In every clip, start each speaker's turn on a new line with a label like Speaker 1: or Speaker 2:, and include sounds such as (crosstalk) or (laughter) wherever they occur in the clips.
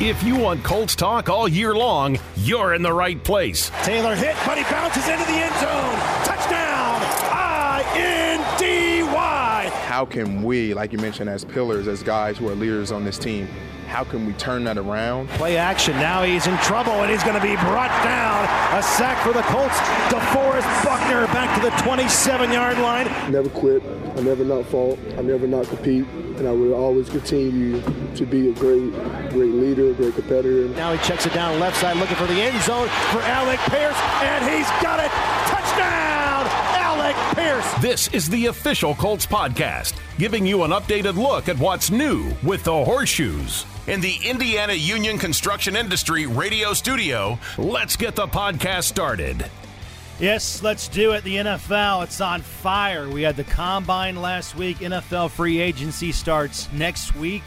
Speaker 1: If you want Colts talk all year long, you're in the right place.
Speaker 2: Taylor hit, but he bounces into the end zone. Touchdown! I N D Y.
Speaker 3: How can we, like you mentioned, as pillars, as guys who are leaders on this team, how can we turn that around?
Speaker 2: Play action. Now he's in trouble and he's going to be brought down. A sack for the Colts. DeForest Buckner back to the 27 yard line.
Speaker 4: Never quit. I never not fault. I never not compete. And I will always continue to be a great, great leader, a great competitor.
Speaker 2: Now he checks it down left side looking for the end zone for Alec Pierce. And he's got it. Touchdown! Alec Pierce.
Speaker 1: This is the official Colts podcast, giving you an updated look at what's new with the horseshoes. In the Indiana Union Construction Industry radio studio, let's get the podcast started.
Speaker 5: Yes, let's do it. The NFL, it's on fire. We had the combine last week. NFL free agency starts next week.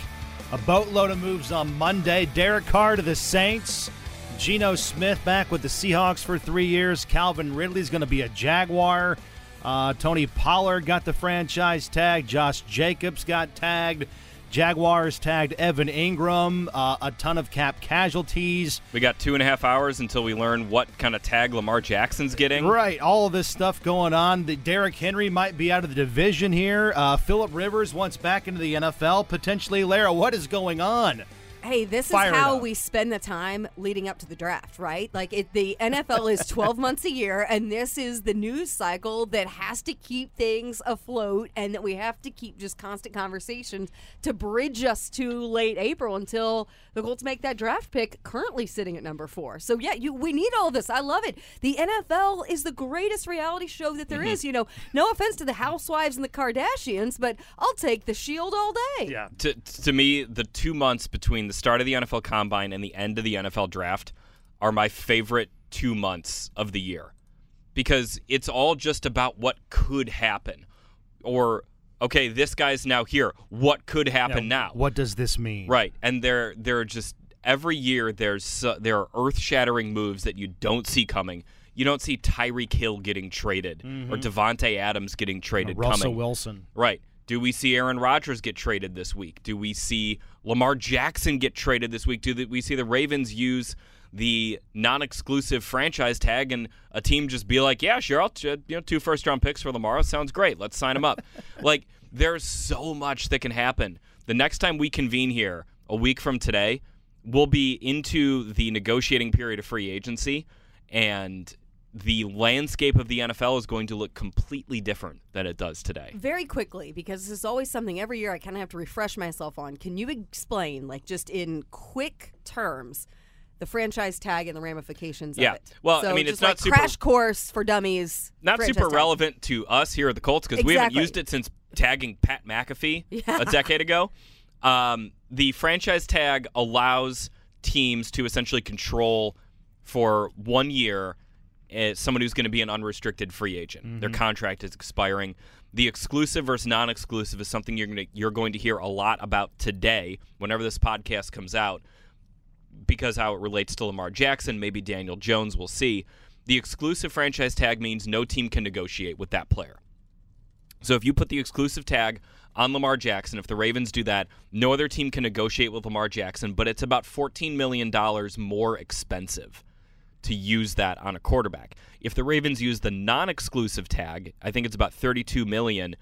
Speaker 5: A boatload of moves on Monday. Derek Carr to the Saints. Geno Smith back with the Seahawks for three years. Calvin Ridley's going to be a Jaguar. Uh, Tony Pollard got the franchise tag. Josh Jacobs got tagged. Jaguars tagged Evan Engram. Uh, a ton of cap casualties.
Speaker 6: We got two and a half hours until we learn what kind of tag Lamar Jackson's getting.
Speaker 5: Right, all of this stuff going on. The Derrick Henry might be out of the division here. Uh, Philip Rivers wants back into the NFL potentially. Larra, what is going on?
Speaker 7: Hey, this is how we spend the time leading up to the draft, right? Like it, the NFL is 12 (laughs) months a year, and this is the news cycle that has to keep things afloat, and that we have to keep just constant conversations to bridge us to late April until the Colts make that draft pick. Currently sitting at number four. So yeah, you we need all this. I love it. The NFL is the greatest reality show that there is. You know, no offense to the Housewives and the Kardashians, but I'll take the Shield all day.
Speaker 5: Yeah.
Speaker 6: To, to me, the two months between the start of the NFL Combine and the end of the NFL Draft are my favorite two months of the year because it's all just about what could happen. Or, okay, this guy's now here. What could happen now?
Speaker 5: What does this mean?
Speaker 6: Right, and they're they're just every year there's uh, there are earth shattering moves that you don't see coming. You don't see Tyreek Hill getting traded or Davante Adams getting traded
Speaker 5: Russell
Speaker 6: coming.
Speaker 5: Wilson.
Speaker 6: Right. Do we see Aaron Rodgers get traded this week? Do we see Lamar Jackson get traded this week? Do we see the Ravens use the non-exclusive franchise tag and a team just be like, "Yeah, sure, I'll t- you know two first-round picks for Lamar. Sounds great. Let's sign him up." (laughs) like there's so much that can happen. The next time we convene here, a week from today, we'll be into the negotiating period of free agency and the landscape of the NFL is going to look completely different than it does today.
Speaker 7: very quickly because this is always something every year I kind of have to refresh myself on. Can you explain, like, just in quick terms, the franchise tag and the ramifications
Speaker 6: Yeah.
Speaker 7: of it?
Speaker 6: Well, I
Speaker 7: So
Speaker 6: mean,
Speaker 7: just
Speaker 6: it's not
Speaker 7: like
Speaker 6: super-
Speaker 7: crash course for dummies.
Speaker 6: Not super
Speaker 7: tag.
Speaker 6: relevant to us here at the Colts because we haven't used it since tagging Pat McAfee (laughs)
Speaker 7: Yeah.
Speaker 6: a decade ago. Um, the franchise tag allows teams to essentially control for one year uh, someone who's going to be an unrestricted free agent. Their contract is expiring. The exclusive versus non-exclusive is something you're going to you're going to hear a lot about today. Whenever this podcast comes out, because how it relates to Lamar Jackson, maybe Daniel Jones, we'll see. The exclusive franchise tag means no team can negotiate with that player. So if you put the exclusive tag on Lamar Jackson, if the Ravens do that, no other team can negotiate with Lamar Jackson, but it's about $14 million more expensive to use that on a quarterback. If the Ravens use the non-exclusive tag, I think it's about 32 million,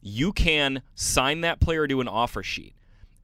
Speaker 6: you can sign that player to an offer sheet.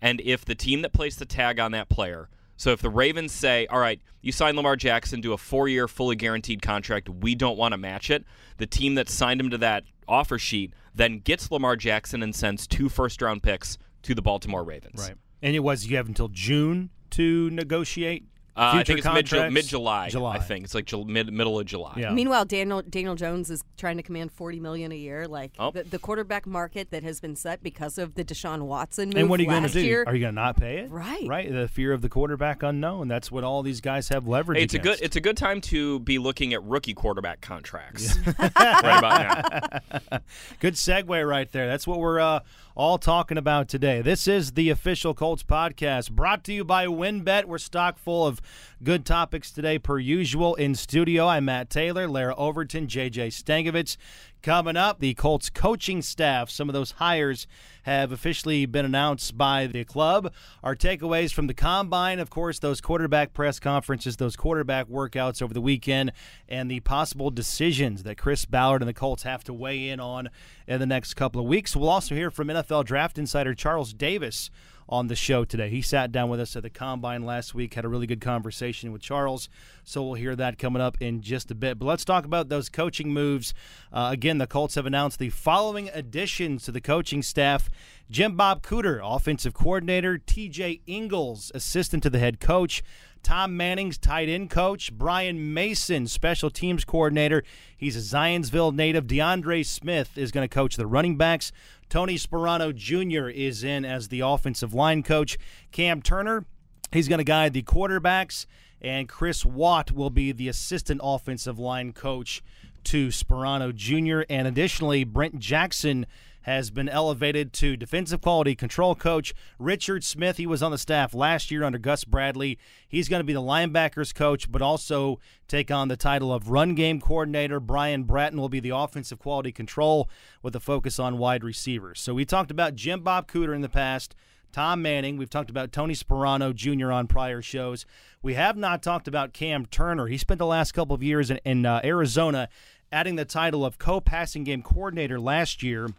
Speaker 6: And if the team that placed the tag on that player, so if the Ravens say, "All right, you sign Lamar Jackson to a 4-year fully guaranteed contract, we don't want to match it." The team that signed him to that offer sheet then gets Lamar Jackson and sends two first-round picks to the Baltimore Ravens.
Speaker 5: Right. And it was you have until June to negotiate.
Speaker 6: Uh, I
Speaker 5: future
Speaker 6: think it's mid, mid July.
Speaker 5: July.
Speaker 6: I think it's like Jul- mid middle of July.
Speaker 5: Yeah.
Speaker 7: Meanwhile, Daniel Daniel Jones is trying to command forty million a year. Like
Speaker 6: Oh.
Speaker 7: the, the quarterback market that has been set because of the Deshaun Watson move
Speaker 5: And what are you going to do?
Speaker 7: year.
Speaker 5: Are you going to not pay it?
Speaker 7: Right.
Speaker 5: Right. The fear of the quarterback unknown. That's what all these guys have leverage.
Speaker 6: Hey, it's a good it's a good time to be looking at rookie quarterback contracts (laughs) right about now. (laughs)
Speaker 5: Good segue right there. That's what we're uh, all talking about today. This is the official Colts podcast brought to you by WinBet. We're stock full of good topics today, per usual. In studio, I'm Matt Taylor, Larra Overton, JJ Stankevitz, Coming up, the Colts coaching staff. Some of those hires have officially been announced by the club. Our takeaways from the combine, of course, those quarterback press conferences, those quarterback workouts over the weekend, and the possible decisions that Chris Ballard and the Colts have to weigh in on in the next couple of weeks. We'll also hear from NFL draft insider Charles Davis on the show today. He sat down with us at the combine last week, had a really good conversation with Charles. So we'll hear that coming up in just a bit. But let's talk about those coaching moves. Uh, again, the Colts have announced the following additions to the coaching staff Jim Bob Cooter, offensive coordinator, TJ Ingles, assistant to the head coach. Tom Manning's tight end coach, Brian Mason, special teams coordinator. He's a Zionsville native. DeAndre Smith is going to coach the running backs. Tony Sparano Jr. is in as the offensive line coach. Cam Turner, he's going to guide the quarterbacks. And Chris Watt will be the assistant offensive line coach to Sparano Jr. And additionally, Brent Jackson has been elevated to defensive quality control coach. Richard Smith, he was on the staff last year under Gus Bradley. He's going to be the linebackers coach, but also take on the title of run game coordinator. Brian Bratton will be the offensive quality control with a focus on wide receivers. So we talked about Jim Bob Cooter in the past. Tom Manning. We've talked about Tony Sparano Jr. on prior shows. We have not talked about Cam Turner. He spent the last couple of years in, in uh, Arizona, adding the title of co passing game coordinator last year.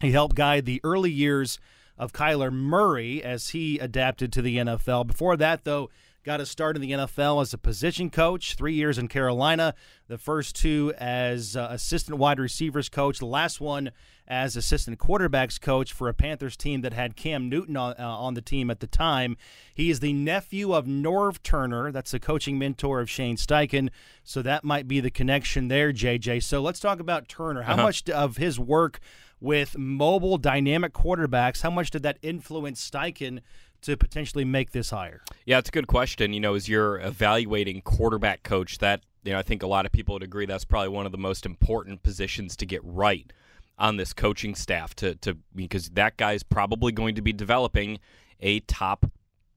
Speaker 5: He helped guide the early years of Kyler Murray as he adapted to the NFL. Before that, though, got a start in the NFL as a position coach, three years in Carolina, the first two as uh, assistant wide receivers coach, the last one as assistant quarterbacks coach for a Panthers team that had Cam Newton on, uh, on the team at the time. He is the nephew of Norv Turner, that's the coaching mentor of Shane Steichen, so that might be the connection there, JJ. So let's talk about Turner. How uh-huh. much of his work with mobile dynamic quarterbacks. How much did that influence Steichen to potentially make this hire?
Speaker 6: Yeah, it's a good question. You know, as you're evaluating quarterback coach, that you know, I think a lot of people would agree that's probably one of the most important positions to get right on this coaching staff to to because that guy's probably going to be developing a top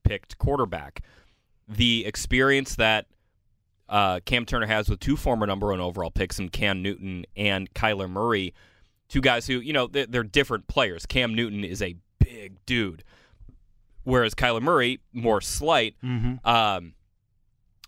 Speaker 6: picked quarterback. The experience that uh, Cam Turner has with two former number one overall picks in Cam Newton and Kyler Murray two guys who, you know, they're, they're different players. Cam Newton is a big dude, whereas Kyler Murray, more slight.
Speaker 5: Mm-hmm.
Speaker 6: Um,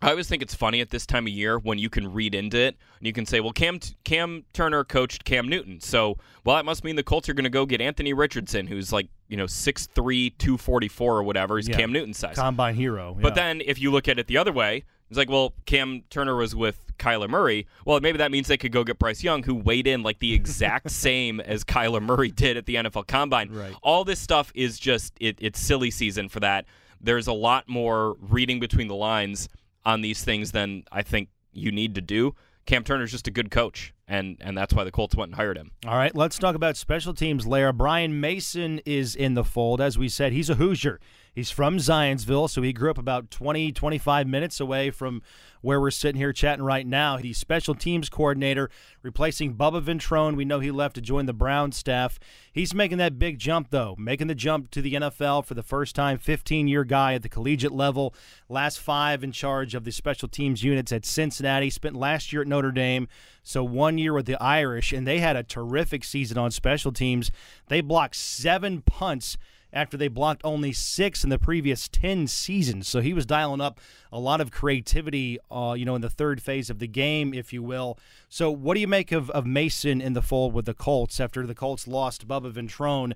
Speaker 6: I always think it's funny at this time of year when you can read into it and you can say, well, Cam Cam Turner coached Cam Newton. So, well, that must mean the Colts are going to go get Anthony Richardson, who's like, you know, 6'3, 244 or whatever. He's yeah. Cam Newton size.
Speaker 5: Combine hero.
Speaker 6: Yeah. But then if you look at it the other way, it's like, well, Cam Turner was with Kyler Murray. Well, maybe that means they could go get Bryce Young, who weighed in like the exact (laughs) same as Kyler Murray did at the NFL Combine.
Speaker 5: Right.
Speaker 6: All this stuff is just it, it's silly season for that. There's a lot more reading between the lines on these things than I think you need to do. Cam Turner's just a good coach, and and that's why the Colts went and hired him.
Speaker 5: All right, let's talk about special teams. Larra Brian Mason is in the fold. As we said, he's a Hoosier. He's from Zionsville, so he grew up about 20, 25 minutes away from where we're sitting here chatting right now. He's special teams coordinator, replacing Bubba Ventrone. We know he left to join the Brown staff. He's making that big jump, though, making the jump to the NFL for the first time. 15 year guy at the collegiate level, last five in charge of the special teams units at Cincinnati. Spent last year at Notre Dame, so one year with the Irish, and they had a terrific season on special teams. They blocked seven punts after they blocked only six in the previous 10 seasons. So he was dialing up a lot of creativity, uh, you know, in the third phase of the game, if you will. So what do you make of, of Mason in the fold with the Colts after the Colts lost Bubba Ventrone?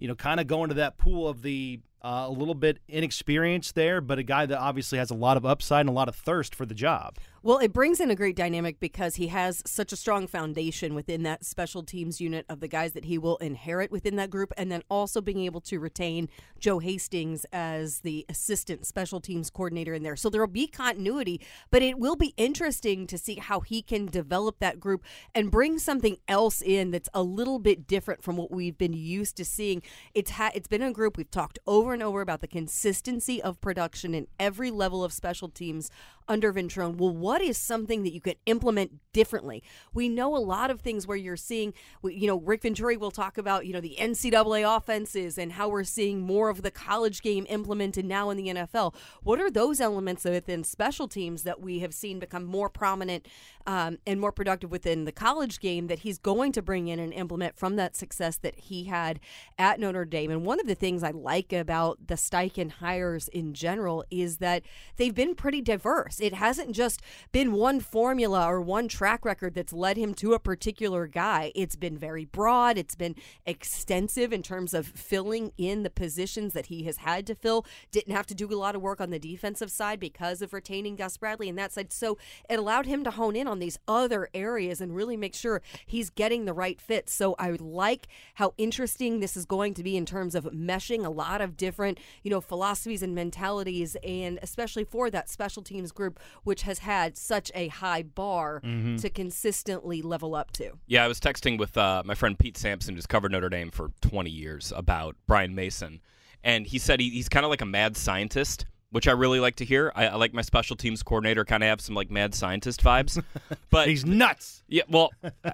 Speaker 5: You know, kind of going to that pool of the uh, a little bit inexperienced there, but a guy that obviously has a lot of upside and a lot of thirst for the job.
Speaker 7: Well, it brings in a great dynamic because he has such a strong foundation within that special teams unit of the guys that he will inherit within that group, and then also being able to retain Joe Hastings as the assistant special teams coordinator in there. So there will be continuity, but it will be interesting to see how he can develop that group and bring something else in that's a little bit different from what we've been used to seeing. It's ha- it's been a group we've talked over and over about the consistency of production in every level of special teams under Ventrone. Well, what is something that you could implement differently? We know a lot of things where you're seeing, you know, Rick Venturi will talk about, you know, the NCAA offenses and how we're seeing more of the college game implemented now in the NFL. What are those elements within special teams that we have seen become more prominent um, and more productive within the college game that he's going to bring in and implement from that success that he had at Notre Dame? And one of the things I like about the Steichen hires in general is that they've been pretty diverse. It hasn't just been one formula or one track record that's led him to a particular guy. It's been very broad, it's been extensive in terms of filling in the positions that he has had to fill. Didn't have to do a lot of work on the defensive side because of retaining Gus Bradley and that side. So it allowed him to hone in on these other areas and really make sure he's getting the right fit. So I like how interesting this is going to be in terms of meshing a lot of different, you know, philosophies and mentalities, and especially for that special teams group, which has had such a high bar
Speaker 6: Mm-hmm.
Speaker 7: to consistently level up to.
Speaker 6: Yeah, I was texting with uh, my friend Pete Sampson, who's covered Notre Dame for 20 years, about Brian Mason, and he said he, he's kind of like a mad scientist, which I really like to hear. I, I like my special teams coordinator kind of have some like mad scientist vibes, (laughs) but
Speaker 5: He's nuts.
Speaker 6: yeah, well,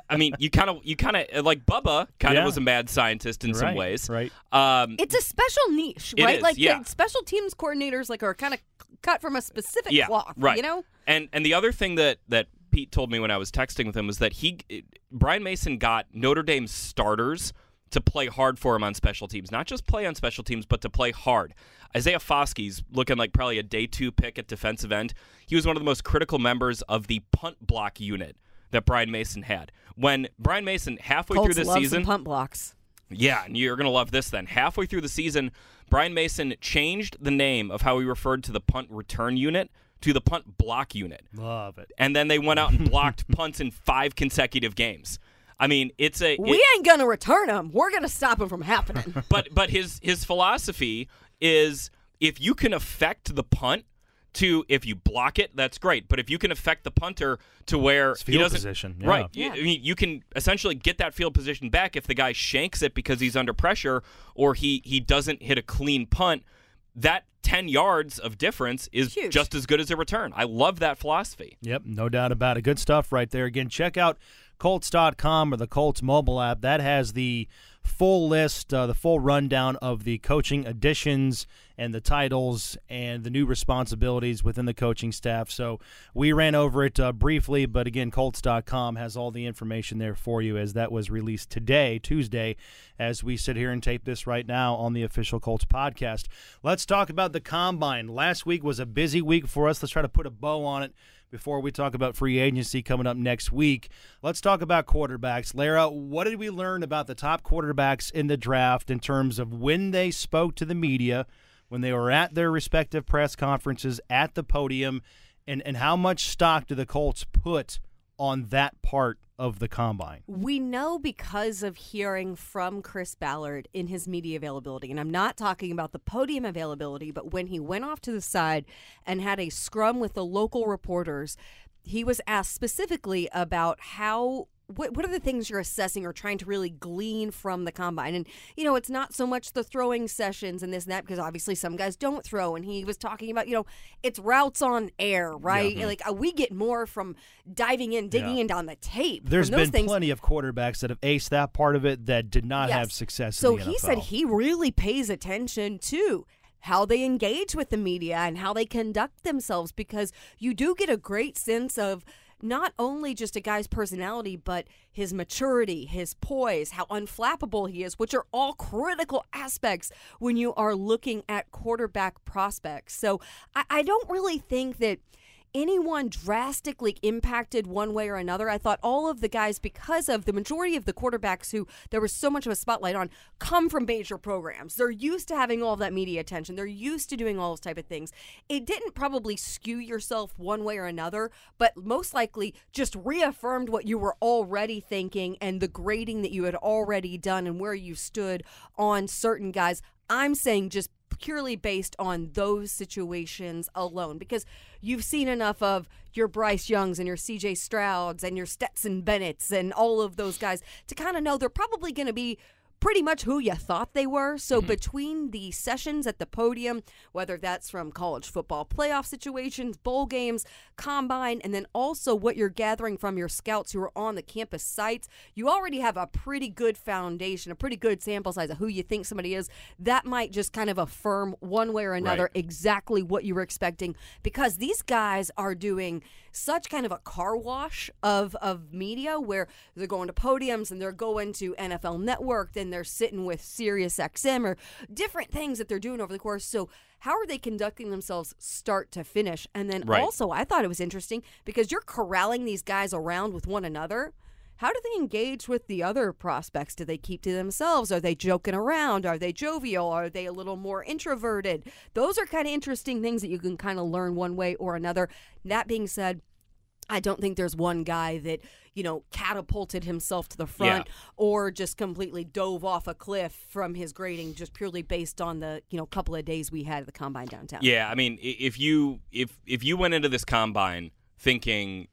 Speaker 6: I mean, you kind of you kind of like Bubba kind of
Speaker 5: Yeah.
Speaker 6: was a mad scientist in some ways,
Speaker 5: right.
Speaker 6: Um,
Speaker 7: It's a special niche, right?
Speaker 6: is,
Speaker 7: like
Speaker 6: yeah.
Speaker 7: special teams coordinators, like are kind of cut from a specific
Speaker 6: yeah,
Speaker 7: cloth,
Speaker 6: right.
Speaker 7: You know,
Speaker 6: And and the other thing that that Pete told me when I was texting with him was that he Brian Mason got Notre Dame starters to play hard for him on special teams, not just play on special teams, but to play hard. Isaiah Foskey's looking like probably a day two pick at defensive end. He was one of the most critical members of the punt block unit that Brian Mason had. When Brian Mason halfway
Speaker 7: Colts
Speaker 6: through the season,
Speaker 7: punt blocks.
Speaker 6: yeah, and you're going to love this then. Halfway through the season, Brian Mason changed the name of how he referred to the punt return unit to the punt block unit.
Speaker 5: Love it.
Speaker 6: And then they went out and (laughs) blocked punts in five consecutive games. I mean, it's a
Speaker 7: we
Speaker 6: it-
Speaker 7: ain't gonna return them. We're gonna stop them from happening. (laughs)
Speaker 6: but but his his philosophy is if you can affect the punt to if you block it, that's great. But if you can affect the punter to where
Speaker 5: It's
Speaker 6: he
Speaker 5: field
Speaker 6: doesn't
Speaker 5: position, yeah.
Speaker 6: right,
Speaker 7: Yeah.
Speaker 6: You, I mean, you can essentially get that field position back if the guy shanks it because he's under pressure or he he doesn't hit a clean punt. That ten yards of difference is
Speaker 7: Huge.
Speaker 6: just as good as a return. I love that philosophy.
Speaker 5: Yep, no doubt about it. Good stuff right there. Again, check out Colts.com or the Colts mobile app. That has the full list, uh, the full rundown of the coaching additions and the titles and the new responsibilities within the coaching staff. So we ran over it uh, briefly, but again, Colts.com has all the information there for you as that was released today, Tuesday, as we sit here and tape this right now on the official Colts podcast. Let's talk about the combine. Last week was a busy week for us. Let's try to put a bow on it before we talk about free agency coming up next week. Let's talk about quarterbacks. Larra, what did we learn about the top quarterbacks in the draft in terms of when they spoke to the media, when they were at their respective press conferences, at the podium, and, and how much stock do the Colts put on that part of the combine?
Speaker 7: We know because of hearing from Chris Ballard in his media availability, and I'm not talking about the podium availability, but when he went off to the side and had a scrum with the local reporters, he was asked specifically about how. What, what are the things you're assessing or trying to really glean from the combine? And, you know, it's not so much the throwing sessions and this and that, because obviously some guys don't throw. And he was talking about, you know, it's routes on air, right? Like, uh, we get more from diving in, digging
Speaker 5: Yeah.
Speaker 7: in on the tape.
Speaker 5: There's been
Speaker 7: things.
Speaker 5: plenty of quarterbacks that have aced that part of it that did not have success.
Speaker 7: So
Speaker 5: in the
Speaker 7: he
Speaker 5: NFL.
Speaker 7: said he really pays attention to how they engage with the media and how they conduct themselves because you do get a great sense of not only just a guy's personality, but his maturity, his poise, how unflappable he is, which are all critical aspects when you are looking at quarterback prospects. So I, I don't really think that anyone drastically impacted one way or another. I thought all of the guys, because of the majority of the quarterbacks who there was so much of a spotlight on, come from major programs. They're used to having all of that media attention. They're used to doing all those type of things. It didn't probably skew yourself one way or another, but most likely just reaffirmed what you were already thinking and the grading that you had already done and where you stood on certain guys. I'm saying just purely based on those situations alone because you've seen enough of your Bryce Youngs and your CJ Strouds and your Stetson Bennett's and all of those guys to kind of know they're probably going to be pretty much who you thought they were. So
Speaker 6: Mm-hmm.
Speaker 7: between the sessions at the podium, whether that's from college football playoff situations, bowl games, combine, and then also what you're gathering from your scouts who are on the campus sites, you already have a pretty good foundation, a pretty good sample size of who you think somebody is. That might just kind of affirm one way or another
Speaker 6: Right.
Speaker 7: exactly what you were expecting because these guys are doing such kind of a car wash of of media where they're going to podiums and they're going to NFL Network then they're sitting with Sirius XM or different things that they're doing over the course so how are they conducting themselves start to finish and then
Speaker 6: Right.
Speaker 7: also I thought it was interesting because you're corralling these guys around with one another how do they engage with the other prospects? Do they keep to themselves? Are they joking around? Are they jovial? Are they a little more introverted? Those are kind of interesting things that you can kind of learn one way or another. That being said, I don't think there's one guy that, you know, catapulted himself to the front or just completely dove off a cliff from his grading just purely based on the, you know, couple of days we had at the combine downtown.
Speaker 6: Yeah, I mean, if you if if you went into this combine thinking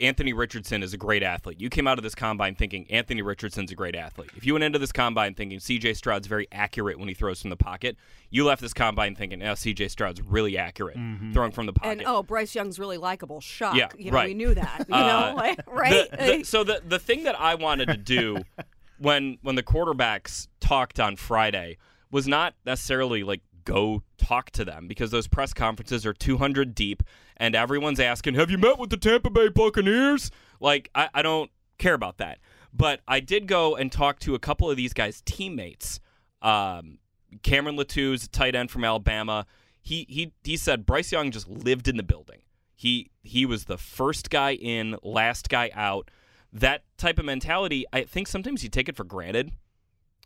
Speaker 6: Anthony Richardson is a great athlete, you came out of this combine thinking Anthony Richardson's a great athlete. If you went into this combine thinking C.J. Stroud's very accurate when he throws from the pocket, you left this combine thinking, "Oh, C.J. Stroud's really accurate throwing from the pocket."
Speaker 7: And oh, Bryce Young's really likable. Shock.
Speaker 6: Yeah,
Speaker 7: you know,
Speaker 6: right.
Speaker 7: we knew that. (laughs) You
Speaker 6: Uh,
Speaker 7: know, like, right?
Speaker 6: The- the- so the the thing that I wanted to do (laughs) when when the quarterbacks talked on Friday was not necessarily like go talk to them because those press conferences are 200 deep and everyone's asking, "Have you met with the Tampa Bay Buccaneers?" Like I, I don't care about that, but I did go and talk to a couple of these guys' teammates. Um, Cameron Latu's tight end from Alabama. He he he said Bryce Young just lived in the building. He he was the first guy in, last guy out. That type of mentality, I think sometimes you take it for granted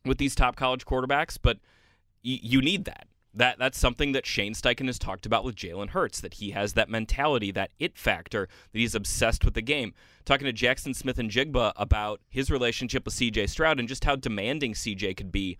Speaker 6: with these top college quarterbacks, but you need that. That that's something that Shane Steichen has talked about with Jalen Hurts. That he has that mentality, that it factor, that he's obsessed with the game. Talking to Jaxon Smith-Njigba about his relationship with C.J. Stroud and just how demanding C.J. could be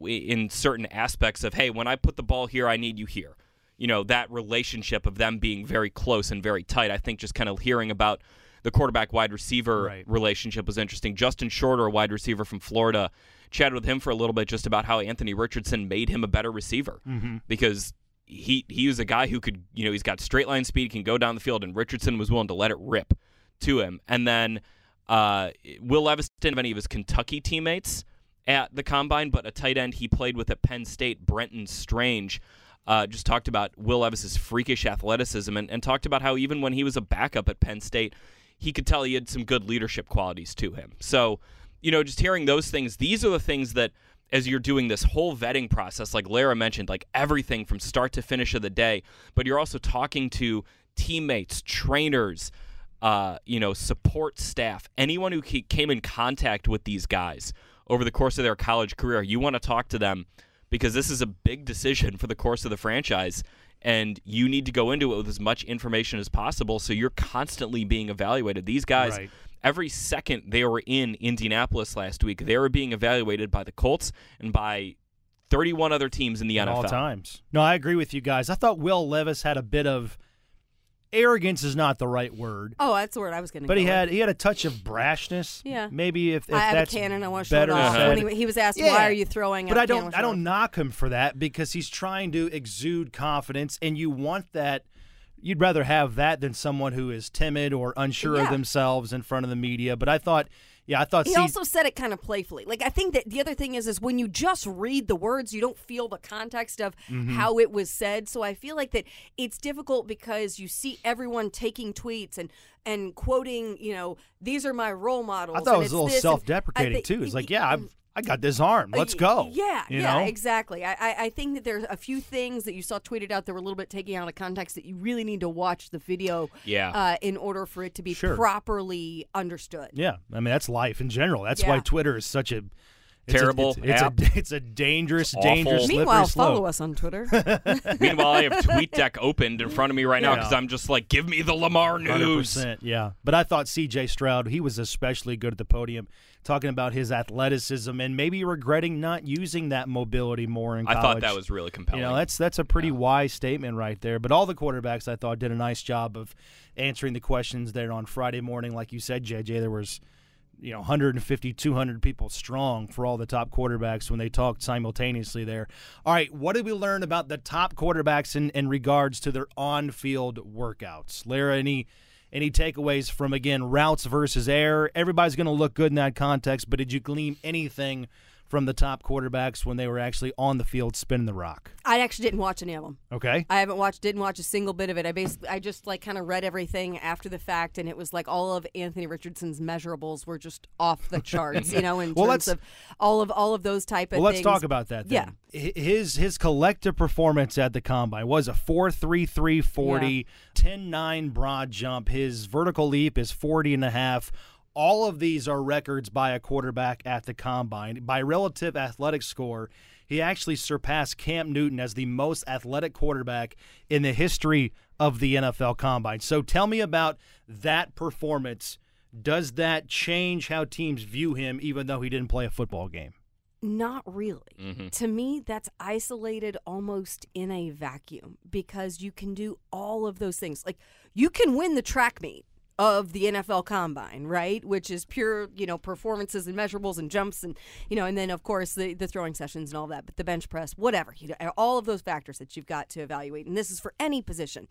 Speaker 6: in certain aspects of, hey, when I put the ball here, I need you here. You know that relationship of them being very close and very tight. I think just kind of hearing about the quarterback wide receiver
Speaker 5: Right.
Speaker 6: relationship was interesting. Justin Shorter, a wide receiver from Florida, chatted with him for a little bit just about how Anthony Richardson made him a better receiver because he he was a guy who could you know he's got straight line speed, can go down the field, and Richardson was willing to let it rip to him. And then uh, Will Levis didn't have any of his Kentucky teammates at the combine, but a tight end he played with at Penn State, Brenton Strange. Uh, just talked about Will Levis's freakish athleticism and, and talked about how even when he was a backup at Penn State, he could tell he had some good leadership qualities to him. So, you know, just hearing those things, these are the things that as you're doing this whole vetting process, like Larra mentioned, like everything from start to finish of the day, but you're also talking to teammates, trainers, uh, you know, support staff, anyone who came in contact with these guys over the course of their college career. You want to talk to them because this is a big decision for the course of the franchise. And you need to go into it with as much information as possible so you're constantly being evaluated. These guys,
Speaker 5: Right.
Speaker 6: every second they were in Indianapolis last week, they were being evaluated by the Colts and by 31 other teams in the
Speaker 5: at
Speaker 6: NFL.
Speaker 5: all times. No, I agree with you guys. I thought Will Levis had a bit of arrogance is not the right word,
Speaker 7: Oh, that's the word I was going to.
Speaker 5: but he had he had a touch of brashness.
Speaker 7: Yeah.
Speaker 5: maybe if, if
Speaker 7: I have
Speaker 5: that's
Speaker 7: a cannon. I want to show it
Speaker 5: better
Speaker 7: off.
Speaker 5: said.
Speaker 7: When he, he was asked,
Speaker 5: Yeah.
Speaker 7: "Why are you throwing?"
Speaker 5: But I don't I don't knock him for that because he's trying to exude confidence, and you want that. You'd rather have that than someone who is timid or unsure of themselves in front of the media. But I thought, yeah, I thought.
Speaker 7: He also said it kind of playfully. Like I think that the other thing is, is when you just read the words, you don't feel the context of
Speaker 5: Mm-hmm.
Speaker 7: how it was said. So I feel like that it's difficult because you see everyone taking tweets and and quoting. You know, these are my role models.
Speaker 5: I thought it was a little self-deprecating
Speaker 7: think-
Speaker 5: too. It's like, yeah, I've, I got this arm. Let's go.
Speaker 7: Yeah,
Speaker 5: you
Speaker 7: yeah,
Speaker 5: know?
Speaker 7: exactly. I, I, I think that there's a few things that you saw tweeted out that were a little bit taken out of context that you really need to watch the video
Speaker 6: Yeah.
Speaker 7: uh, in order for it to be
Speaker 5: Sure.
Speaker 7: properly understood.
Speaker 5: Yeah, I mean that's life in general. That's why
Speaker 7: Yeah.
Speaker 5: Twitter is such a it's a-
Speaker 6: Terrible
Speaker 5: it's, it's
Speaker 6: app.
Speaker 5: a (laughs) it's a dangerous,
Speaker 6: It's
Speaker 5: dangerous,
Speaker 7: Meanwhile,
Speaker 5: slope.
Speaker 7: follow us on Twitter. (laughs)
Speaker 6: Meanwhile, I have TweetDeck opened in front of me right now because I'm just like, give me the Lamar
Speaker 5: Hundred
Speaker 6: news.
Speaker 5: percent, yeah. But I thought C.J. Stroud, he was especially good at the podium, talking about his athleticism and maybe regretting not using that mobility more in college.
Speaker 6: I thought that was really compelling.
Speaker 5: You know, that's that's a pretty wise statement right there. But all the quarterbacks, I thought, did a nice job of answering the questions there on Friday morning. Like you said, JJ, there was you know 150 200 people strong for all the top quarterbacks when they talked simultaneously there. All right what did we learn about the top quarterbacks in, in regards to their on-field workouts? Larra any any takeaways from again routes versus air? Everybody's going to look good in that context but did you glean anything from the top quarterbacks when they were actually on the field spinning the rock.
Speaker 7: I actually didn't watch any of them.
Speaker 5: Okay.
Speaker 7: I haven't watched, didn't watch a single bit of it. I basically, I just like kind of read everything after the fact, and it was like all of Anthony Richardson's measurables were just off the (laughs) charts, you know, in
Speaker 5: well,
Speaker 7: terms of all of all of those type of
Speaker 5: well,
Speaker 7: things.
Speaker 5: let's talk about that. Then.
Speaker 7: Yeah.
Speaker 5: His his collective performance at the combine was a 4.33 40,
Speaker 7: Yeah.
Speaker 5: 10 9 broad jump. His vertical leap is 40 and a half. All of these are records by a quarterback at the combine. By relative athletic score, he actually surpassed Cam Newton as the most athletic quarterback in the history of the NFL combine. So tell me about that performance. Does that change how teams view him, even though he didn't play a football game?
Speaker 7: Not really. Mm-hmm. To me, that's isolated almost in a vacuum because you can do all of those things. Like you can win the track meet of the NFL combine, right? Which is pure, you know, performances and measurables and jumps and you know, and then of course the, the throwing sessions and all that, but the bench press, whatever, you know, all of those factors that you've got to evaluate. And this is for any position.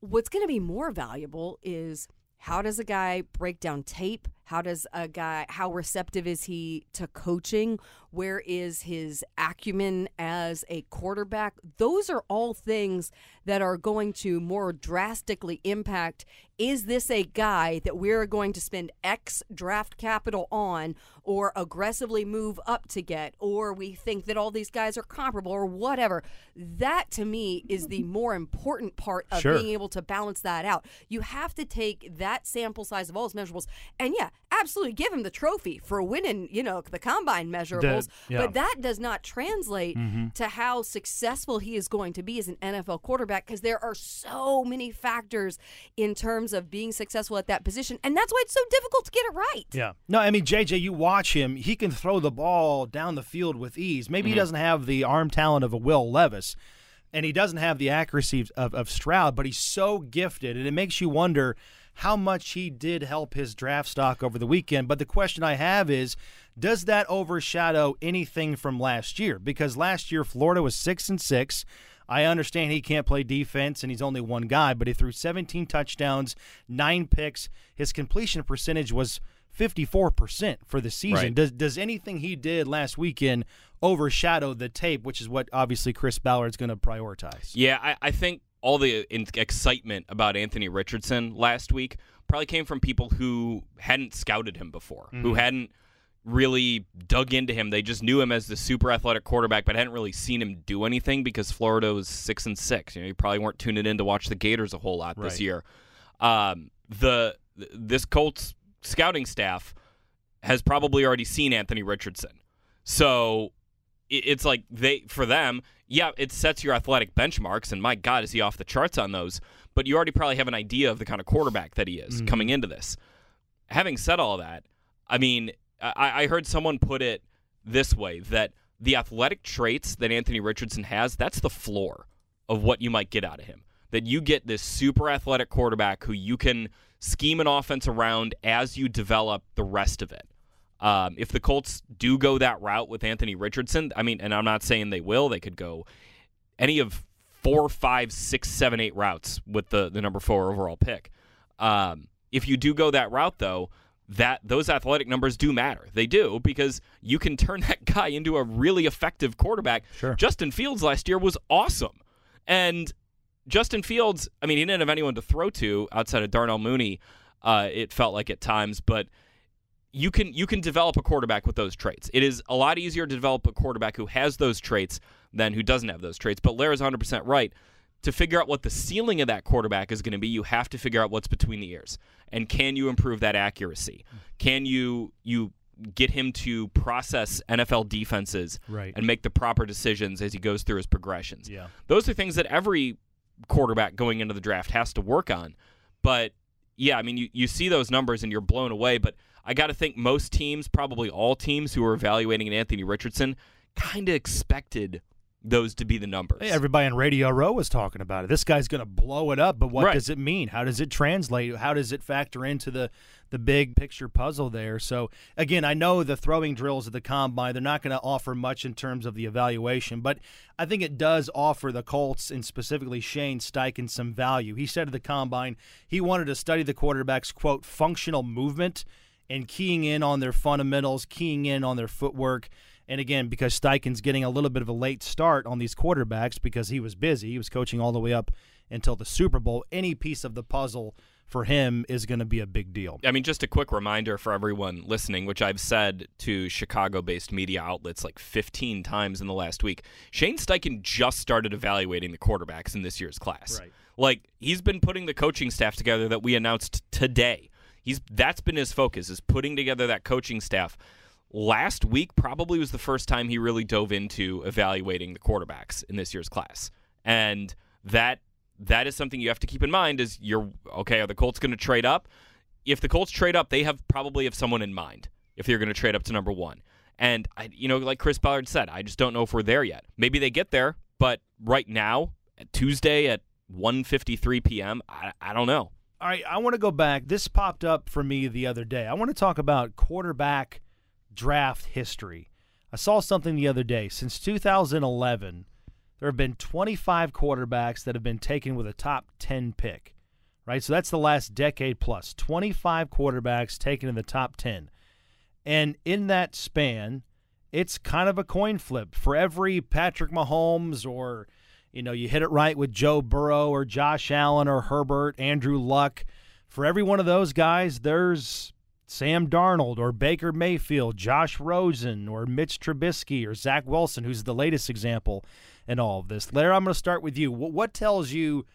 Speaker 7: What's going to be more valuable is how does a guy break down tape? How does a guy how receptive is he to coaching? Where is his acumen as a quarterback? Those are all things that are going to more drastically impact is this a guy that we're going to spend X draft capital on or aggressively move up to get or we think that all these guys are comparable or whatever. That to me is the more important part of
Speaker 5: Sure.
Speaker 7: being able to balance that out. You have to take that sample size of all his measurables and yeah, absolutely give him the trophy for winning, you know, the combine measurables.
Speaker 5: yeah.
Speaker 7: But that does not translate mm-hmm. to how successful he is going to be as an NFL quarterback because there are so many factors in terms of being successful at that position. And that's why it's so difficult to get it right.
Speaker 5: Yeah. No, I mean, JJ, you watch him, he can throw the ball down the field with ease. Maybe he mm-hmm. doesn't have the arm talent of a Will Levis, and he doesn't have the accuracy of, of Stroud, but he's so gifted, and it makes you wonder how much he did help his draft stock over the weekend. But the question I have is does that overshadow anything from last year? Because last year, Florida was 6 and 6. I understand he can't play defense and he's only one guy, but he threw 17 touchdowns, nine picks. His completion percentage was 54% for the season.
Speaker 6: Right.
Speaker 5: Does does anything he did last weekend overshadow the tape, which is what obviously Chris Ballard's going to prioritize?
Speaker 6: Yeah, I, I think all the in- excitement about Anthony Richardson last week probably came from people who hadn't scouted him before, who hadn't really dug into him. They just knew him as the super athletic quarterback, but hadn't really seen him do anything because Florida was six and six. You know, you probably weren't tuning in to watch the Gators a whole lot this year. Um, the this Colts scouting staff has probably already seen Anthony Richardson, so it's like they for them yeah it sets your athletic benchmarks and my god is he off the charts on those but you already probably have an idea of the kind of quarterback that he is mm-hmm. coming into this. Having said all that i mean I, I heard someone put it this way that the athletic traits that anthony richardson has that's the floor of what you might get out of him. That you get this super athletic quarterback who you can scheme an offense around as you develop the rest of it um, if the Colts do go that route with Anthony Richardson, I mean, and I'm not saying they will, they could go any of four, five, six, seven, eight routes with the the number four overall pick. Um, if you do go that route, though, that those athletic numbers do matter. They do because you can turn (laughs) that guy into a really effective quarterback.
Speaker 5: Sure.
Speaker 6: Justin Fields last year was awesome, and Justin Fields, I mean, he didn't have anyone to throw to outside of Darnell Mooney. Uh, it felt like at times, but you can you can develop a quarterback with those traits. It is a lot easier to develop a quarterback who has those traits than who doesn't have those traits. But Larra's 100% right. To figure out what the ceiling of that quarterback is going to be, you have to figure out what's between the ears. And can you improve that accuracy? Can you you get him to process NFL defenses
Speaker 5: Right.
Speaker 6: and make the proper decisions as he goes through his progressions?
Speaker 5: Yeah.
Speaker 6: Those are things that every quarterback going into the draft has to work on. But yeah, I mean, you, you see those numbers and you're blown away. But I got to think most teams, probably all teams who are evaluating an Anthony Richardson, kind of expected those to be the numbers.
Speaker 5: Hey, everybody on Radio Row was talking about it. This guy's going to blow it up, but what
Speaker 6: Right.
Speaker 5: does it mean? How does it translate? How does it factor into the the big picture puzzle there? So again, I know the throwing drills at the combine they're not going to offer much in terms of the evaluation, but I think it does offer the Colts and specifically Shane Steichen some value. He said at the combine he wanted to study the quarterback's quote functional movement and keying in on their fundamentals, keying in on their footwork. And again, because Steichen's getting a little bit of a late start on these quarterbacks because he was busy, he was coaching all the way up until the Super Bowl. Any piece of the puzzle for him is going to be a big deal.
Speaker 6: I mean, just a quick reminder for everyone listening, which I've said to Chicago based media outlets like 15 times in the last week. Shane Steichen just started evaluating the quarterbacks in this year's class.
Speaker 5: Right.
Speaker 6: Like, he's been putting the coaching staff together that we announced today. He's That's been his focus, is putting together that coaching staff. Last week probably was the first time he really dove into evaluating the quarterbacks in this year's class. And that that is something you have to keep in mind is you're okay are the colts going to trade up if the colts trade up they have probably have someone in mind if they're going to trade up to number one and I, you know like chris ballard said i just don't know if we're there yet maybe they get there but right now tuesday at 1.53 p.m I, I don't know
Speaker 5: All right, I want to go back. This popped up for me the other day. I want to talk about quarterback draft history. I saw something the other day. Since 2011, there have been 25 quarterbacks that have been taken with a top 10 pick. Right? So that's the last decade plus. 25 quarterbacks taken in the top 10. And in that span, it's kind of a coin flip. For every Patrick Mahomes or you know, you hit it right with Joe Burrow or Josh Allen or Herbert, Andrew Luck. For every one of those guys, there's Sam Darnold or Baker Mayfield, Josh Rosen or Mitch Trubisky or Zach Wilson, who's the latest example in all of this. Larry, I'm going to start with you. What, what tells you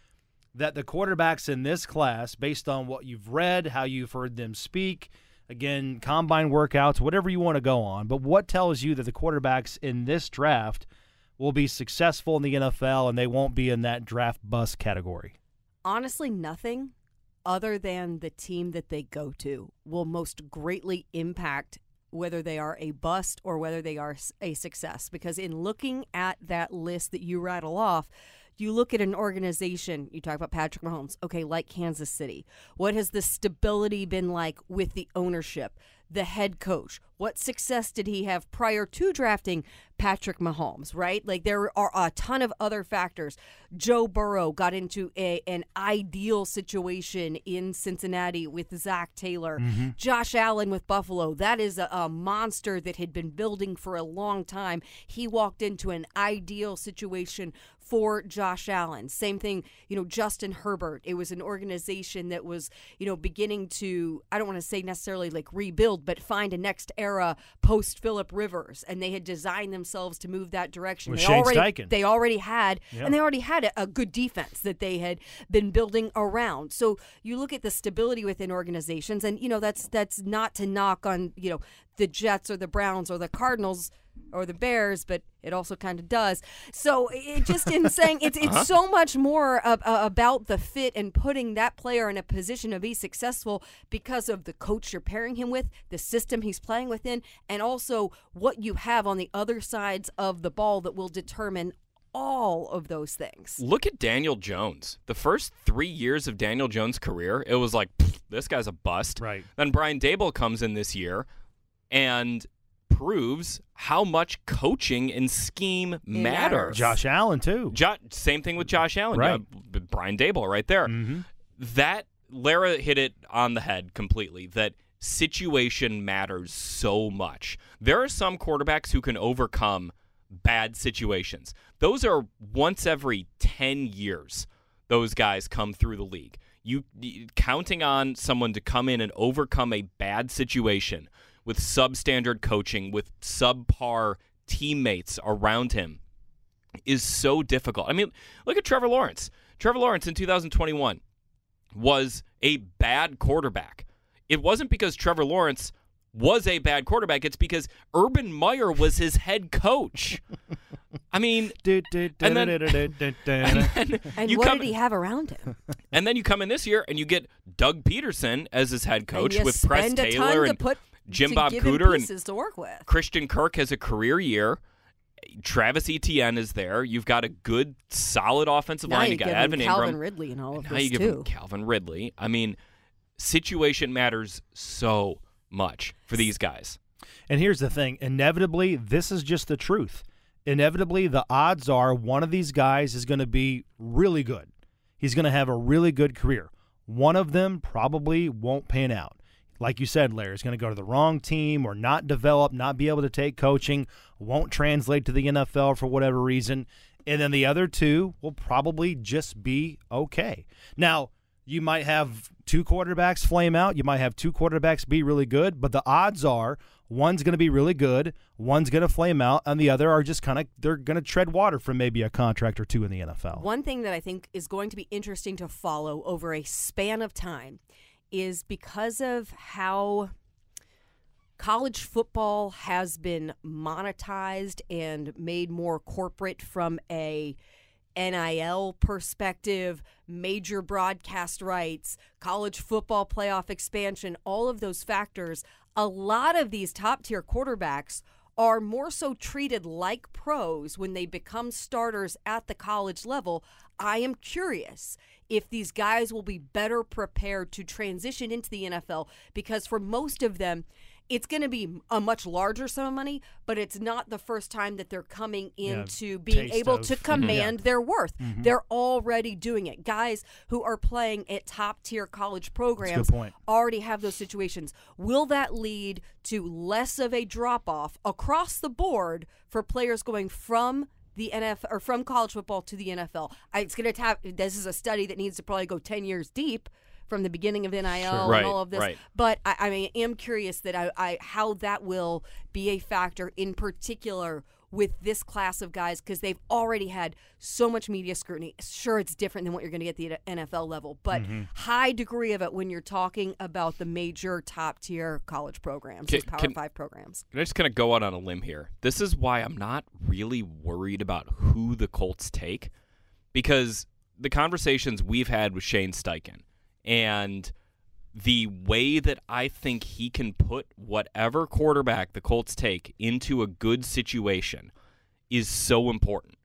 Speaker 5: that the quarterbacks in this class, based on what you've read, how you've heard them speak, again, combine workouts, whatever you want to go on, but what tells you that the quarterbacks in this draft will be successful in the NFL and they won't be in that draft bust category?
Speaker 7: honestly nothing other than the team that they go to will most greatly impact whether they are a bust or whether they are a success. Because in looking at that list that you rattle off you look at an organization you talk about Patrick Mahomes. Okay like Kansas City. What has the stability been like with the ownership the head coach what success did he have prior to drafting Patrick Mahomes, right? Like there are a ton of other factors. Joe Burrow got into a, an ideal situation in Cincinnati with Zac Taylor. Mm-hmm. Josh Allen with Buffalo. That is a, a monster that had been building for a long time. He walked into an ideal situation for Josh Allen. Same thing, you know, Justin Herbert. It was an organization that was, you know, beginning to, I don't want to say necessarily like rebuild, but find a next era post Philip Rivers. And they had designed themselves to move that direction.
Speaker 5: With
Speaker 7: they
Speaker 5: Shane
Speaker 7: already,
Speaker 5: Steichen.
Speaker 7: They already had,
Speaker 5: Yeah.
Speaker 7: and they already had a, a good defense that they had been building around. So you look at the stability within organizations, and you know that's that's not to knock on you know the Jets or the Browns or the Cardinals or the Bears, but it also kind of does. So it just in (laughs) saying it's it's so much more ab- uh, about the fit and putting that player in a position to be successful because of the coach you're pairing him with, the system he's playing within, and also what you have on the other sides of the ball that will determine all of those things.
Speaker 6: Look at Daniel Jones. The first three years of Daniel Jones' career, it was like, this guy's a bust.
Speaker 5: Right.
Speaker 6: Then Brian Daboll comes in this year and proves how much coaching and scheme matters.
Speaker 7: matters.
Speaker 5: Josh Allen, too.
Speaker 6: Jo- same thing with Josh Allen.
Speaker 5: Right.
Speaker 6: Yeah, Brian Daboll right there.
Speaker 5: Mm-hmm.
Speaker 6: That Larra hit it on the head completely. That situation matters so much. There are some quarterbacks who can overcome bad situations. Those are once every 10 years those guys come through the league. You y- counting on someone to come in and overcome a bad situation with substandard coaching, with subpar teammates around him is so difficult. I mean, look at Trevor Lawrence. Trevor Lawrence in 2021 was a bad quarterback. It wasn't because Trevor Lawrence was a bad quarterback, it's because Urban Meyer was his head coach. I mean, (laughs)
Speaker 5: Du- du- (laughs)
Speaker 6: And then- and
Speaker 7: And what
Speaker 6: come
Speaker 7: did he have around him?
Speaker 6: and then you come in this year and you get Doug Pederson as his head coach
Speaker 7: and you
Speaker 6: with Press
Speaker 7: spend a ton
Speaker 6: Taylor
Speaker 7: to
Speaker 6: and
Speaker 7: put
Speaker 6: Jim
Speaker 7: to
Speaker 6: Bob
Speaker 7: give him
Speaker 6: Cooter and
Speaker 7: to work with.
Speaker 6: Christian Kirk has a career year, Travis Etienne is there. You've got a good, solid offensive
Speaker 7: now
Speaker 6: line.
Speaker 7: you
Speaker 6: You got
Speaker 7: give
Speaker 6: Evan
Speaker 7: him Calvin
Speaker 6: Ingram.
Speaker 7: Ridley and all of
Speaker 6: now
Speaker 7: this
Speaker 6: you give
Speaker 7: too.
Speaker 6: him Calvin Ridley. I mean, situation matters so much for these guys.
Speaker 5: And here's the thing inevitably, this is just the truth. Inevitably, the odds are one of these guys is going to be really good. He's going to have a really good career. One of them probably won't pan out. Like you said, Larry, is going to go to the wrong team or not develop, not be able to take coaching, won't translate to the NFL for whatever reason. And then the other two will probably just be okay. Now, you might have two quarterbacks flame out. You might have two quarterbacks be really good, but the odds are one's going to be really good, one's going to flame out, and the other are just kind of they're going to tread water for maybe a contract or two in the NFL.
Speaker 7: One thing that I think is going to be interesting to follow over a span of time is because of how college football has been monetized and made more corporate from a NIL perspective, major broadcast rights, college football playoff expansion, all of those factors, a lot of these top tier quarterbacks are more so treated like pros when they become starters at the college level. I am curious if these guys will be better prepared to transition into the NFL because for most of them, it's going to be a much larger sum of money, but it's not the first time that they're coming
Speaker 5: Yeah,
Speaker 7: into being able
Speaker 5: of-
Speaker 7: to
Speaker 5: Mhm.
Speaker 7: command
Speaker 5: Yeah.
Speaker 7: their worth.
Speaker 5: Mhm.
Speaker 7: They're already doing it. Guys who are playing at top tier college programs already have those situations. Will that lead to less of a drop off across the board for players going from the NFL or from college football to the NFL? I, it's going to tap. This is a study that needs to probably go ten years deep from the beginning of NIL
Speaker 6: Right,
Speaker 7: and all of this.
Speaker 6: right.
Speaker 7: But I, I mean, am curious that I, I how that will be a factor in particular with this class of guys because they've already had so much media scrutiny. Sure, it's different than what you're going to get at the NFL level, but
Speaker 6: Mm-hmm.
Speaker 7: high degree of it when you're talking about the major top tier college programs,
Speaker 6: Can-
Speaker 7: Power
Speaker 6: can-
Speaker 7: Five programs.
Speaker 6: Can I just kind of go out on a limb here? This is why I'm not really worried about who the Colts take because the conversations we've had with Shane Steichen and the way that I think he can put whatever quarterback the Colts take into a good situation is so important.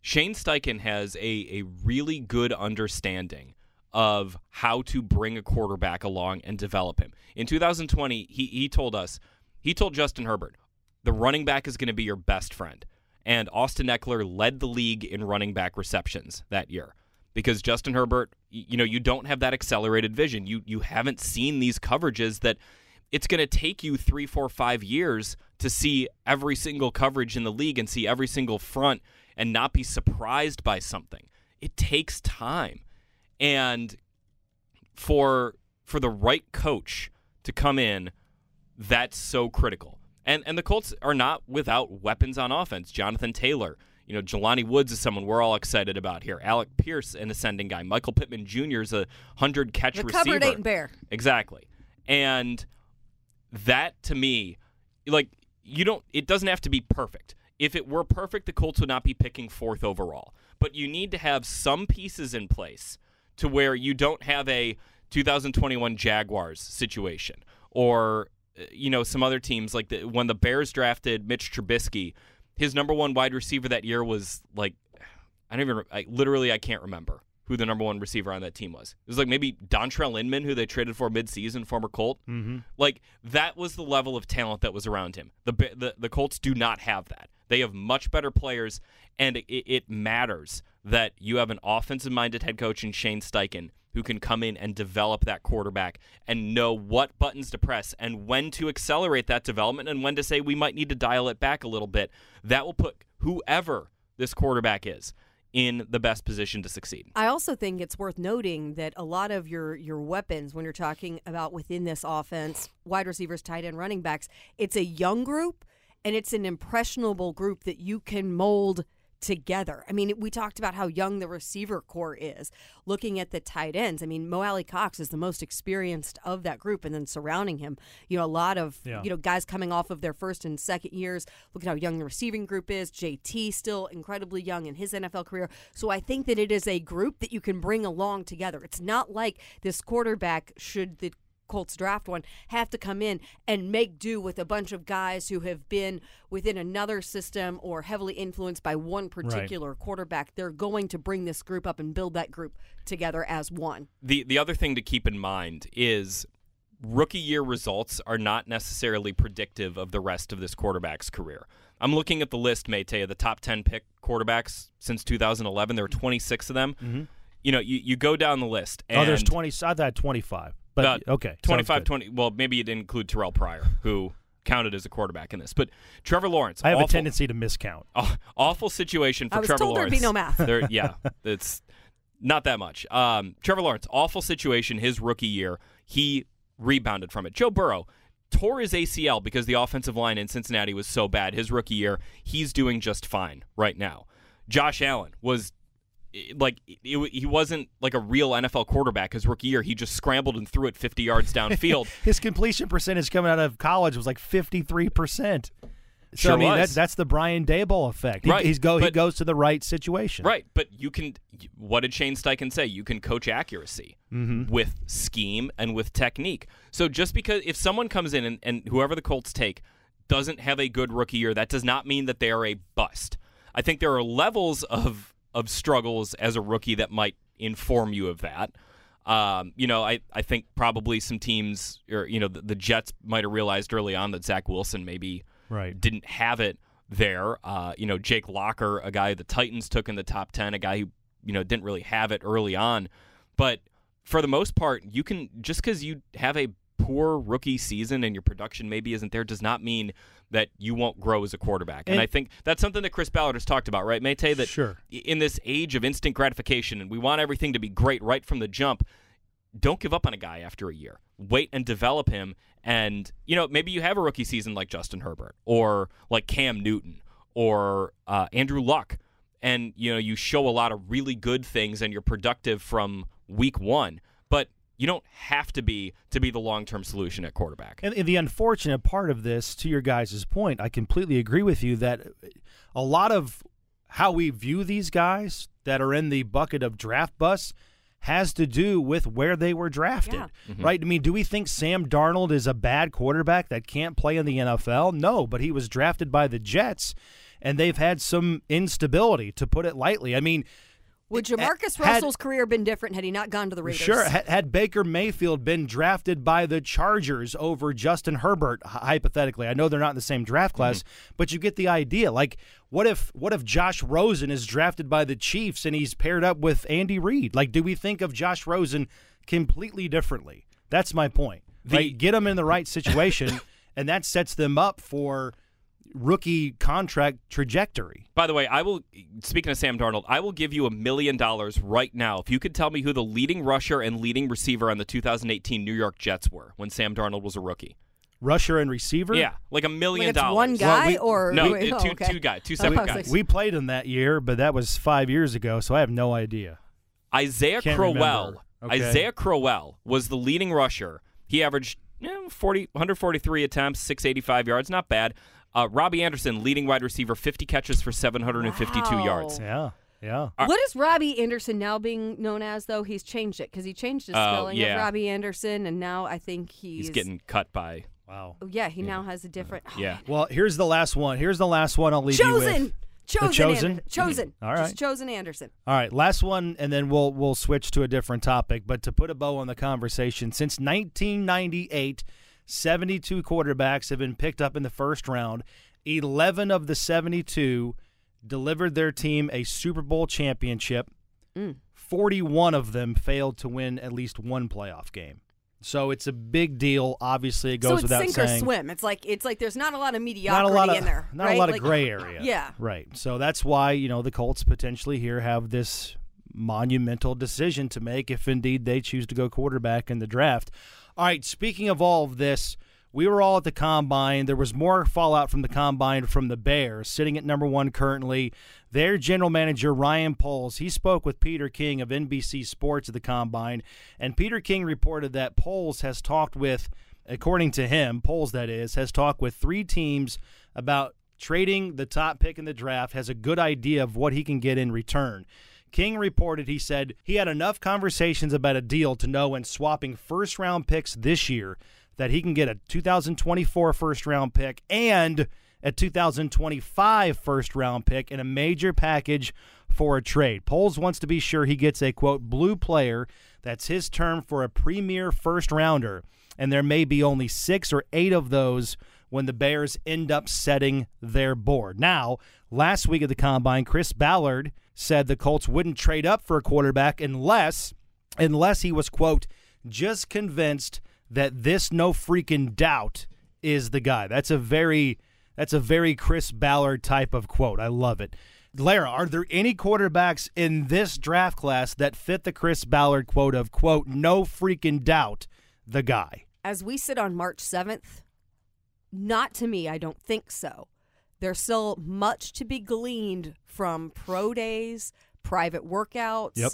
Speaker 6: Shane Steichen has a, a really good understanding of how to bring a quarterback along and develop him. In 2020, he, he told us, he told Justin Herbert, the running back is going to be your best friend. And Austin Ekeler led the league in running back receptions that year because Justin Herbert, you know, you don't have that accelerated vision. You you haven't seen these coverages that it's going to take you three, four, five years to see every single coverage in the league and see every single front and not be surprised by something. It takes time, and for for the right coach to come in, that's so critical. And and the Colts are not without weapons on offense. Jonathan Taylor, you know, Jelani Woods is someone we're all excited about here. Alec Pierce, an ascending guy. Michael Pittman Jr. is a hundred catch
Speaker 7: The
Speaker 6: receiver.
Speaker 7: cupboard ain't bare.
Speaker 6: Exactly. And that to me, like you don't it doesn't have to be perfect. If it were perfect, the Colts would not be picking fourth overall. But you need to have some pieces in place to where you don't have a 2021 Jaguars situation or uh, you know some other teams like the, when the Bears drafted Mitch Trubisky, his number one wide receiver that year was like I don't even I, literally I can't remember who the number one receiver on that team was. It was like maybe Dontrelle Inman, who they traded for midseason, former Colt.
Speaker 5: Mm-hmm.
Speaker 6: Like that was the level of talent that was around him. The the, the Colts do not have that. They have much better players, and it, it matters that you have an offensive-minded head coach in Shane Steichen who can come in and develop that quarterback and know what buttons to press and when to accelerate that development and when to say we might need to dial it back a little bit. That will put whoever this quarterback is in the best position to succeed.
Speaker 7: I also think it's worth noting that a lot of your your weapons when you're talking about within this offense, wide receivers, tight end, running backs, it's a young group and it's an impressionable group that you can mold together. I mean, we talked about how young the receiver corps is. Looking at the tight ends, I mean, Mo Alie-Cox is the most experienced of that group, and then surrounding him, you know, a lot of
Speaker 5: Yeah.
Speaker 7: you know guys coming off of their first and second years. Look at how young the receiving group is. JT still incredibly young in his NFL career. So I think that it is a group that you can bring along together. It's not like this quarterback should the Colts draft one, have to come in and make do with a bunch of guys who have been within another system or heavily influenced by one particular quarterback. They're going to bring this group up and build that group together as one.
Speaker 6: The the other thing to keep in mind is rookie year results are not necessarily predictive of the rest of this quarterback's career. I'm looking at the list, Mate, of the top 10 pick quarterbacks since 2011. There were 26 of them.
Speaker 5: Mm-hmm.
Speaker 6: You know, you, you go down the list. And
Speaker 5: oh, there's 20. I thought 25. But
Speaker 6: uh,
Speaker 5: okay, sounds
Speaker 6: 25,
Speaker 5: good.
Speaker 6: 20. Well, maybe you didn't include Terrell Pryor, who counted as a quarterback in this. But Trevor Lawrence,
Speaker 5: I have
Speaker 6: awful,
Speaker 5: a tendency to miscount. (laughs)
Speaker 6: aw- awful situation for
Speaker 7: I was
Speaker 6: Trevor
Speaker 7: told
Speaker 6: Lawrence.
Speaker 7: there'd be no math.
Speaker 6: There, yeah, it's not that much. Um, Trevor Lawrence, awful situation his rookie year. He rebounded from it. Joe Burrow tore his ACL because the offensive line in Cincinnati was so bad his rookie year. He's doing just fine right now. Josh Allen was like it, he wasn't like a real NFL quarterback his rookie year. He just scrambled and threw it 50 yards downfield. (laughs)
Speaker 5: His completion percentage coming out of college was like 53%. So
Speaker 6: Sure
Speaker 5: I mean
Speaker 6: was.
Speaker 5: that's that's the Brian Daboll effect. He,
Speaker 6: Right,
Speaker 5: he's go he goes to the right situation.
Speaker 6: Right, but you can. What did Shane Steichen say? You can coach accuracy mm-hmm. with scheme and with technique. So just because if someone comes in and, and whoever the Colts take doesn't have a good rookie year, that does not mean that they are a bust. I think there are levels of of struggles as a rookie that might inform you of that. Um, you know, I, I think probably some teams, or you know, the, the Jets might have realized early on that Zach Wilson maybe
Speaker 5: Right.
Speaker 6: didn't have it there. Uh, you know, Jake Locker, a guy the Titans took in the top 10, a guy who, you know, didn't really have it early on. But for the most part, you can, just because you have a poor rookie season and your production maybe isn't there, does not mean that you won't grow as a quarterback. And,
Speaker 5: And-
Speaker 6: I think that's something that Chris Ballard has talked about, right, Mayte? That
Speaker 5: Sure.
Speaker 6: in this age of instant gratification and we want everything to be great right from the jump, don't give up on a guy after a year. Wait and develop him. And, you know, maybe you have a rookie season like Justin Herbert or like Cam Newton or uh, Andrew Luck. And, you know, you show a lot of really good things and you're productive from week one. But you don't have to be to be the long term solution at quarterback.
Speaker 5: And, and the unfortunate part of this, to your guys' point, I completely agree with you that a lot of how we view these guys that are in the bucket of draft busts has to do with where they were drafted,
Speaker 7: Yeah. Mm-hmm.
Speaker 5: right? I mean, do we think Sam Darnold is a bad quarterback that can't play in the NFL? No, but he was drafted by the Jets, and they've had some instability, to put it lightly. I mean,
Speaker 7: Would uh, JaMarcus
Speaker 5: had-
Speaker 7: Russell's career been different had he not gone to the Raiders?
Speaker 5: Sure. Had, had Baker Mayfield been drafted by the Chargers over Justin Herbert, hypothetically, I know they're not in the same draft mm-hmm. class, but you get the idea. Like, what if what if Josh Rosen is drafted by the Chiefs and he's paired up with Andy Reid? Like, do we think of Josh Rosen completely differently? That's my point. right? Get them in the right situation, (laughs) and that sets them up for rookie contract trajectory.
Speaker 6: By the way, I will. Speaking of Sam Darnold, I will give you a million dollars right now if you could tell me who the leading rusher and leading receiver on the 2018 New York Jets were when Sam Darnold was a rookie.
Speaker 5: Rusher and receiver.
Speaker 6: Yeah, like a million
Speaker 7: Like it's
Speaker 6: dollars.
Speaker 7: one guy
Speaker 5: we-
Speaker 7: or
Speaker 6: No,
Speaker 7: wait,
Speaker 6: it-
Speaker 7: oh,
Speaker 6: two,
Speaker 7: okay.
Speaker 6: two guys, two separate guys.
Speaker 5: We played him that year, but that was five years ago, so I have no idea.
Speaker 6: Isaiah
Speaker 5: Can't
Speaker 6: Crowell.
Speaker 5: Okay.
Speaker 6: Isaiah Crowell was the leading rusher. He averaged eh, 40, 143 attempts, 685 yards, not bad. Uh, Robbie Anderson, leading wide receiver, 50 catches for 752
Speaker 7: Wow.
Speaker 6: yards.
Speaker 5: Yeah, yeah.
Speaker 7: What is Robbie Anderson now being known as, though? He's changed it because he changed his
Speaker 6: Oh,
Speaker 7: spelling
Speaker 6: yeah.
Speaker 7: of Robbie Anderson, and now I think he's,
Speaker 6: He's getting cut by.
Speaker 5: Wow.
Speaker 7: Oh, yeah, he now has a different. oh,
Speaker 6: Yeah.
Speaker 5: Well, here's the last one. Here's the last one I'll leave you
Speaker 7: chosen,
Speaker 5: with.
Speaker 7: chosen,
Speaker 5: chosen?
Speaker 7: Ander- chosen.
Speaker 5: All
Speaker 7: Just chosen Anderson.
Speaker 5: All right, last one, and then we'll we'll switch to a different topic. But to put a bow on the conversation, since 1998, 72 quarterbacks have been picked up in the first round. 11 of the 72 delivered their team a Super Bowl championship. Mm. 41 of them failed to win at least one playoff game. So it's a big deal. Obviously, it goes
Speaker 7: so it's
Speaker 5: without
Speaker 7: sink
Speaker 5: saying.
Speaker 7: or swim. It's like it's like there's not a lot of mediocrity
Speaker 5: lot of
Speaker 7: in there.
Speaker 5: not
Speaker 7: right?
Speaker 5: a lot of gray area.
Speaker 7: Yeah.
Speaker 5: right. So that's why you know the Colts potentially here have this monumental decision to make if indeed they choose to go quarterback in the draft. All right. Speaking of all of this, we were all at the combine. There was more fallout from the combine from the Bears, sitting at number one currently. Their general manager Ryan Poles he spoke with Peter King of NBC Sports at the combine, and Peter King reported that Poles has talked with according to him, polls that is, has talked with three teams about trading the top pick in the draft, has a good idea of what he can get in return. King reported he said he had enough conversations about a deal to know when swapping first round picks this year that he can get a 2024 first round pick and a 2025 first round pick in a major package for a trade. Poles wants to be sure he gets a quote blue player. That's his term for a premier first rounder. And there may be only six or eight of those when the Bears end up setting their board. Now, last week at the combine, Chris Ballard said the Colts wouldn't trade up for a quarterback unless unless he was quote just convinced that this no freaking doubt is the guy. That's a very that's a very Chris Ballard type of quote. I love it. Larra, are there any quarterbacks in this draft class that fit the Chris Ballard quote of quote no freaking doubt the guy?
Speaker 7: As we sit on March 7th, not to me, I don't think so. There's still much to be gleaned from pro days, private workouts,
Speaker 5: Yep.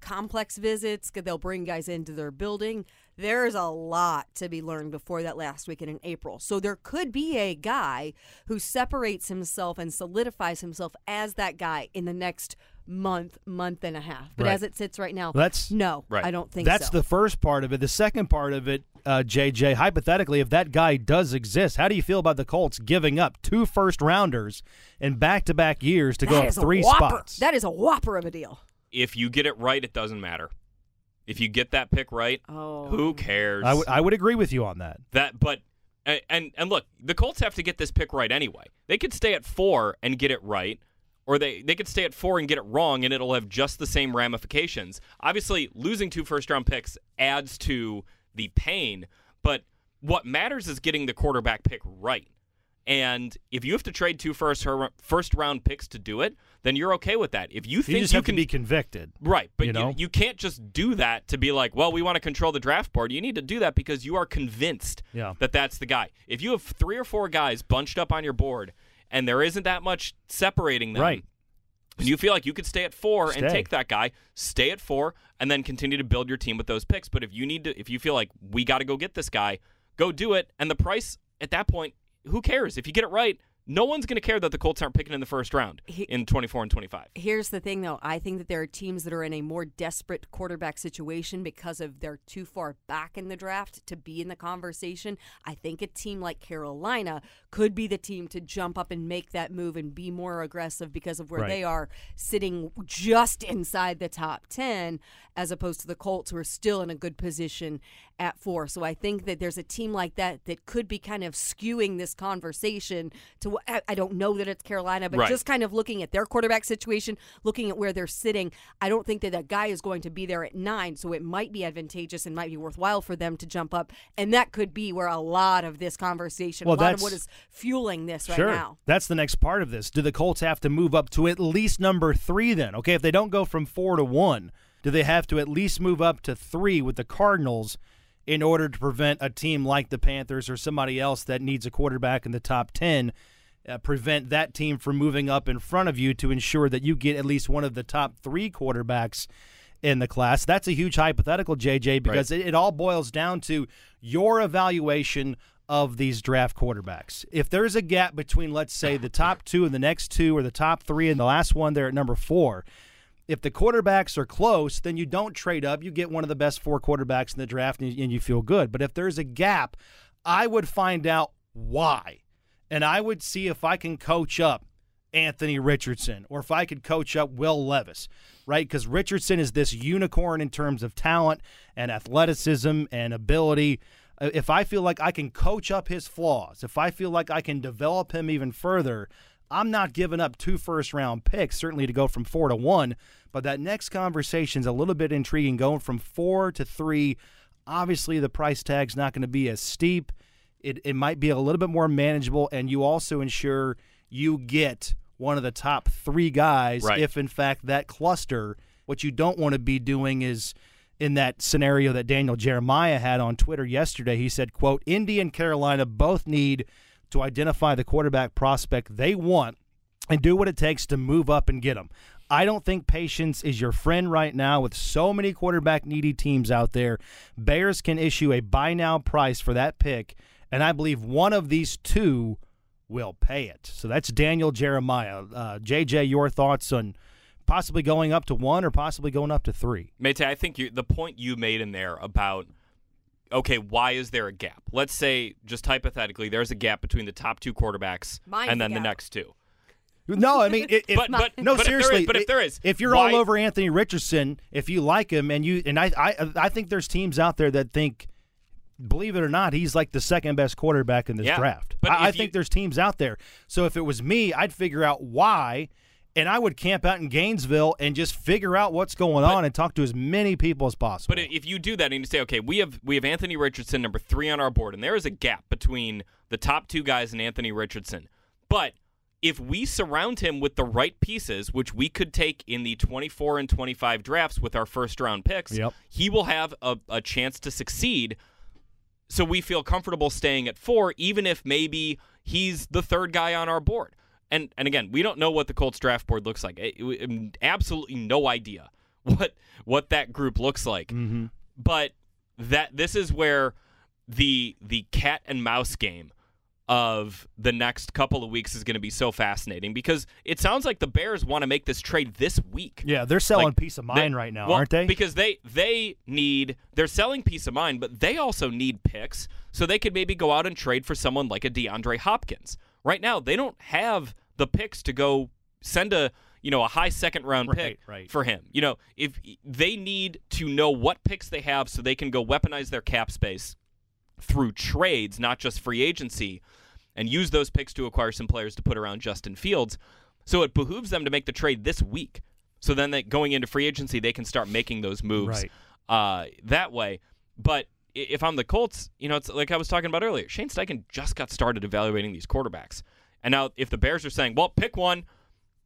Speaker 7: complex visits. They'll bring guys into their building. There's a lot to be learned before that last weekend in April. So there could be a guy who separates himself and solidifies himself as that guy in the next month, month and a half. But
Speaker 5: Right.
Speaker 7: as it sits right now,
Speaker 5: That's-
Speaker 7: no,
Speaker 6: Right.
Speaker 7: I don't think
Speaker 5: That's
Speaker 7: so.
Speaker 5: the first part of it. The second part of it, uh, JJ, hypothetically, if that guy does exist, how do you feel about the Colts giving up two first rounders in back to back years to go up three spots?
Speaker 7: That is a whopper of a deal.
Speaker 6: If you get it right, it doesn't matter. If you get that pick right,
Speaker 7: Oh.
Speaker 6: who cares?
Speaker 5: I, w- I would agree with you on that.
Speaker 6: that but and, and and look, the Colts have to get this pick right anyway. They could stay at 4 and get it right or they they could stay at 4 and get it wrong and it'll have just the same ramifications. Obviously, losing two first round picks adds to the pain, but what matters is getting the quarterback pick right. And if you have to trade two first first round picks to do it, then you're okay with that. If you
Speaker 5: You
Speaker 6: think
Speaker 5: just
Speaker 6: you
Speaker 5: have
Speaker 6: can
Speaker 5: to be convicted.
Speaker 6: Right, but
Speaker 5: You
Speaker 6: you, you, can't just do that to be like, well, we want to control the draft board. You need to do that because you are convinced
Speaker 5: Yeah.
Speaker 6: that that's the guy. If you have three or four guys bunched up on your board and there isn't that much separating them,
Speaker 5: Right.
Speaker 6: And you feel like you could stay at four and take that guy, stay at four, and then continue to build your team with those picks. But if you need to, if you feel like we got to go get this guy, go do it. And the price at that point, who cares? If you get it right, no one's going to care that the Colts aren't picking in the first round
Speaker 7: He-
Speaker 6: in 24 and 25.
Speaker 7: Here's the thing, though. I think that there are teams that are in a more desperate quarterback situation because of they're too far back in the draft to be in the conversation. I think a team like Carolina could be the team to jump up and make that move and be more aggressive because of where
Speaker 5: Right.
Speaker 7: they are sitting just inside the top 10, as opposed to the Colts, who are still in a good position at four. So I think that there's a team like that that could be kind of skewing this conversation to. I don't know that it's Carolina, but
Speaker 6: Right.
Speaker 7: just kind of looking at their quarterback situation, looking at where they're sitting, I don't think that that guy is going to be there at nine. So it might be advantageous and might be worthwhile for them to jump up. And that could be where a lot of this conversation,
Speaker 5: Well,
Speaker 7: a lot of what is fueling this right
Speaker 5: sure.
Speaker 7: now.
Speaker 5: That's the next part of this. Do the Colts have to move up to at least number three then? Okay, if they don't go from four to one, do they have to at least move up to three with the Cardinals in order to prevent a team like the Panthers or somebody else that needs a quarterback in the top 10? Uh, prevent that team from moving up in front of you to ensure that you get at least one of the top three quarterbacks in the class. That's a huge hypothetical, JJ, because it, it all boils down to your evaluation of these draft quarterbacks. If there's a gap between, let's say, the top two and the next two, or the top three and the last one there at number four, if the quarterbacks are close, then you don't trade up. You get one of the best four quarterbacks in the draft and, and you feel good. But if there's a gap, I would find out why. And I would see if I can coach up Anthony Richardson or if I could coach up Will Levis, right? Because Richardson is this unicorn in terms of talent and athleticism and ability. Uh, If I feel like I can coach up his flaws, if I feel like I can develop him even further, I'm not giving up two first round picks, certainly to go from four to one. But that next conversation's a little bit intriguing, going from four to three. Obviously, the price tag's not going to be as steep. It, it might be a little bit more manageable, and you also ensure you get one of the top three guys
Speaker 6: Right.
Speaker 5: if, in fact, that cluster. What you don't want to be doing is in that scenario that Daniel Jeremiah had on Twitter yesterday. He said, "quote Indy and Carolina both need to identify the quarterback prospect they want and do what it takes to move up and get them." I don't think patience is your friend right now with so many quarterback needy teams out there. Bears can issue a buy now price for that pick, and I believe one of these two will pay it. So that's Daniel Jeremiah. Uh, JJ, your thoughts on possibly going up to one or possibly going up to three.
Speaker 6: Mate, I think you, the point you made in there about okay, why is there a gap? Let's say, just hypothetically, there's a gap between the top two quarterbacks
Speaker 7: Mine's
Speaker 6: and then the
Speaker 7: gap.
Speaker 6: next two.
Speaker 5: No, I mean, if,
Speaker 6: But- but-
Speaker 5: no,
Speaker 6: but if
Speaker 5: seriously.
Speaker 6: is- but if there is,
Speaker 5: if you're
Speaker 6: why-
Speaker 5: all over Anthony Richardson, if you like him, and you and I, I, I think there's teams out there that think, believe it or not, he's like the second best quarterback in this
Speaker 6: Yeah,
Speaker 5: draft.
Speaker 6: but
Speaker 5: I, I
Speaker 6: if you-
Speaker 5: think there's teams out there. So if it was me, I'd figure out why. And I would camp out in Gainesville and just figure out what's going on and talk to as many people as possible.
Speaker 6: But if you do that and you say, okay, we have we have Anthony Richardson number three on our board, and there is a gap between the top two guys and Anthony Richardson. But if we surround him with the right pieces, which we could take in the 24 and 25 drafts with our first round picks,
Speaker 5: Yep.
Speaker 6: he will have a, a chance to succeed. So we feel comfortable staying at four, even if maybe he's the third guy on our board. And and again, we don't know what the Colts draft board looks like. Eh, it- it- um, absolutely no idea (laughs) what what that group looks like. Mm-hmm. But that this is where the the cat and mouse game of the next couple of weeks is going to be so fascinating because it sounds like the Bears want to make this trade this week.
Speaker 5: yeah, they're selling
Speaker 6: Like,
Speaker 5: peace of mind
Speaker 6: they-
Speaker 5: right now,
Speaker 6: well,
Speaker 5: aren't they?
Speaker 6: Because they they need they're selling peace of mind, but they also need picks so they could maybe go out and trade for someone like a DeAndre Hopkins. Right now, they don't have the picks to go send a you know a high second round
Speaker 5: Right,
Speaker 6: pick
Speaker 5: right.
Speaker 6: for him. You know, if they need to know what picks they have so they can go weaponize their cap space through trades, not just free agency, and use those picks to acquire some players to put around Justin Fields. So it behooves them to make the trade this week. So then they, going into free agency, they can start making those moves
Speaker 5: Right.
Speaker 6: uh, that way. But if I'm the Colts, you know, it's like I was talking about earlier. Shane Steichen just got started evaluating these quarterbacks, and now if the Bears are saying, "Well, pick one,"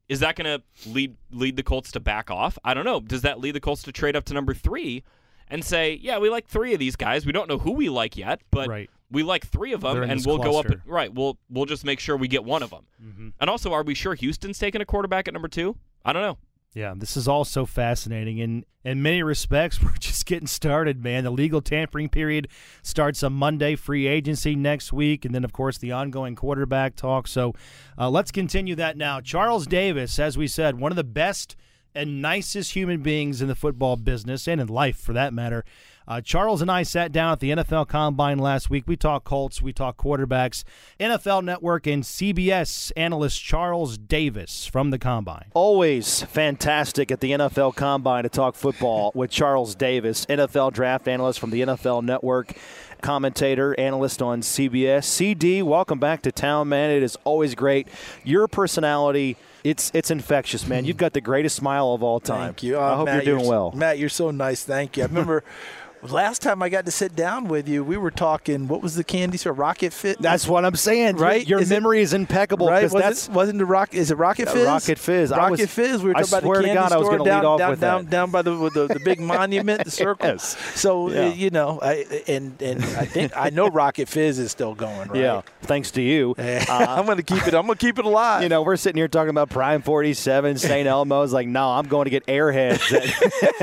Speaker 6: is that going to lead lead the Colts to back off? I don't know. Does that lead the Colts to trade up to number three and say, "Yeah, we like three of these guys. We don't know who we like yet, but
Speaker 5: Right.
Speaker 6: we like three of them,
Speaker 5: They're
Speaker 6: and we'll go up. And, right, we'll we'll just make sure we get one of them.
Speaker 5: Mm-hmm.
Speaker 6: And also, are we sure Houston's taking a quarterback at number two? I don't know.
Speaker 5: Yeah, this is all so fascinating. And in many respects, (laughs) we're just getting started, man. The legal tampering period starts on Monday, free agency next week, and then of course the ongoing quarterback talk. So uh, let's continue that now. Charles Davis, as we said, one of the best and nicest human beings in the football business and in life for that matter. Uh, Charles and I sat down at the NFL Combine last week. We talked Colts, we talked quarterbacks. NFL Network and CBS analyst Charles Davis from the Combine. Always fantastic at the NFL Combine to talk football with Charles Davis, NFL draft analyst from the NFL Network, commentator, analyst on CBS. CD, welcome back to town, man. It is always great. Your personality. It's it's infectious, man. You've got the greatest smile of all time.
Speaker 8: Thank you.
Speaker 5: I
Speaker 8: Uh,
Speaker 5: hope
Speaker 8: Matt,
Speaker 5: you're doing
Speaker 8: s-
Speaker 5: well.
Speaker 8: Matt, you're so nice. Thank you. I remember (laughs) last time I got to sit down with you, we were talking. What was the candy store? Rocket Fit.
Speaker 5: That's what I'm saying.
Speaker 8: Right?
Speaker 5: Your
Speaker 8: Is
Speaker 5: memory is impeccable
Speaker 8: right. Was
Speaker 5: that's
Speaker 8: it, wasn't the rock? Is it Rocket
Speaker 5: Uh,
Speaker 8: Fizz?
Speaker 5: Rocket Fizz. I
Speaker 8: Rocket
Speaker 5: was-
Speaker 8: Fizz. We were
Speaker 5: I
Speaker 8: talking about
Speaker 5: swear
Speaker 8: the
Speaker 5: to
Speaker 8: candy
Speaker 5: God I was
Speaker 8: store down,
Speaker 5: off
Speaker 8: down,
Speaker 5: with
Speaker 8: down,
Speaker 5: that.
Speaker 8: down by the the, the big (laughs) monument, the circle.
Speaker 5: Yes.
Speaker 8: So
Speaker 5: Yeah.
Speaker 8: uh, you know, I, and and I think I know Rocket Fizz is still going. Right?
Speaker 5: yeah. Thanks to you. (laughs)
Speaker 8: I'm gonna keep it. I'm gonna keep it alive.
Speaker 5: You know, we're sitting here talking about Prime 47, St. Elmo's. Like, no, I'm going to get Airheads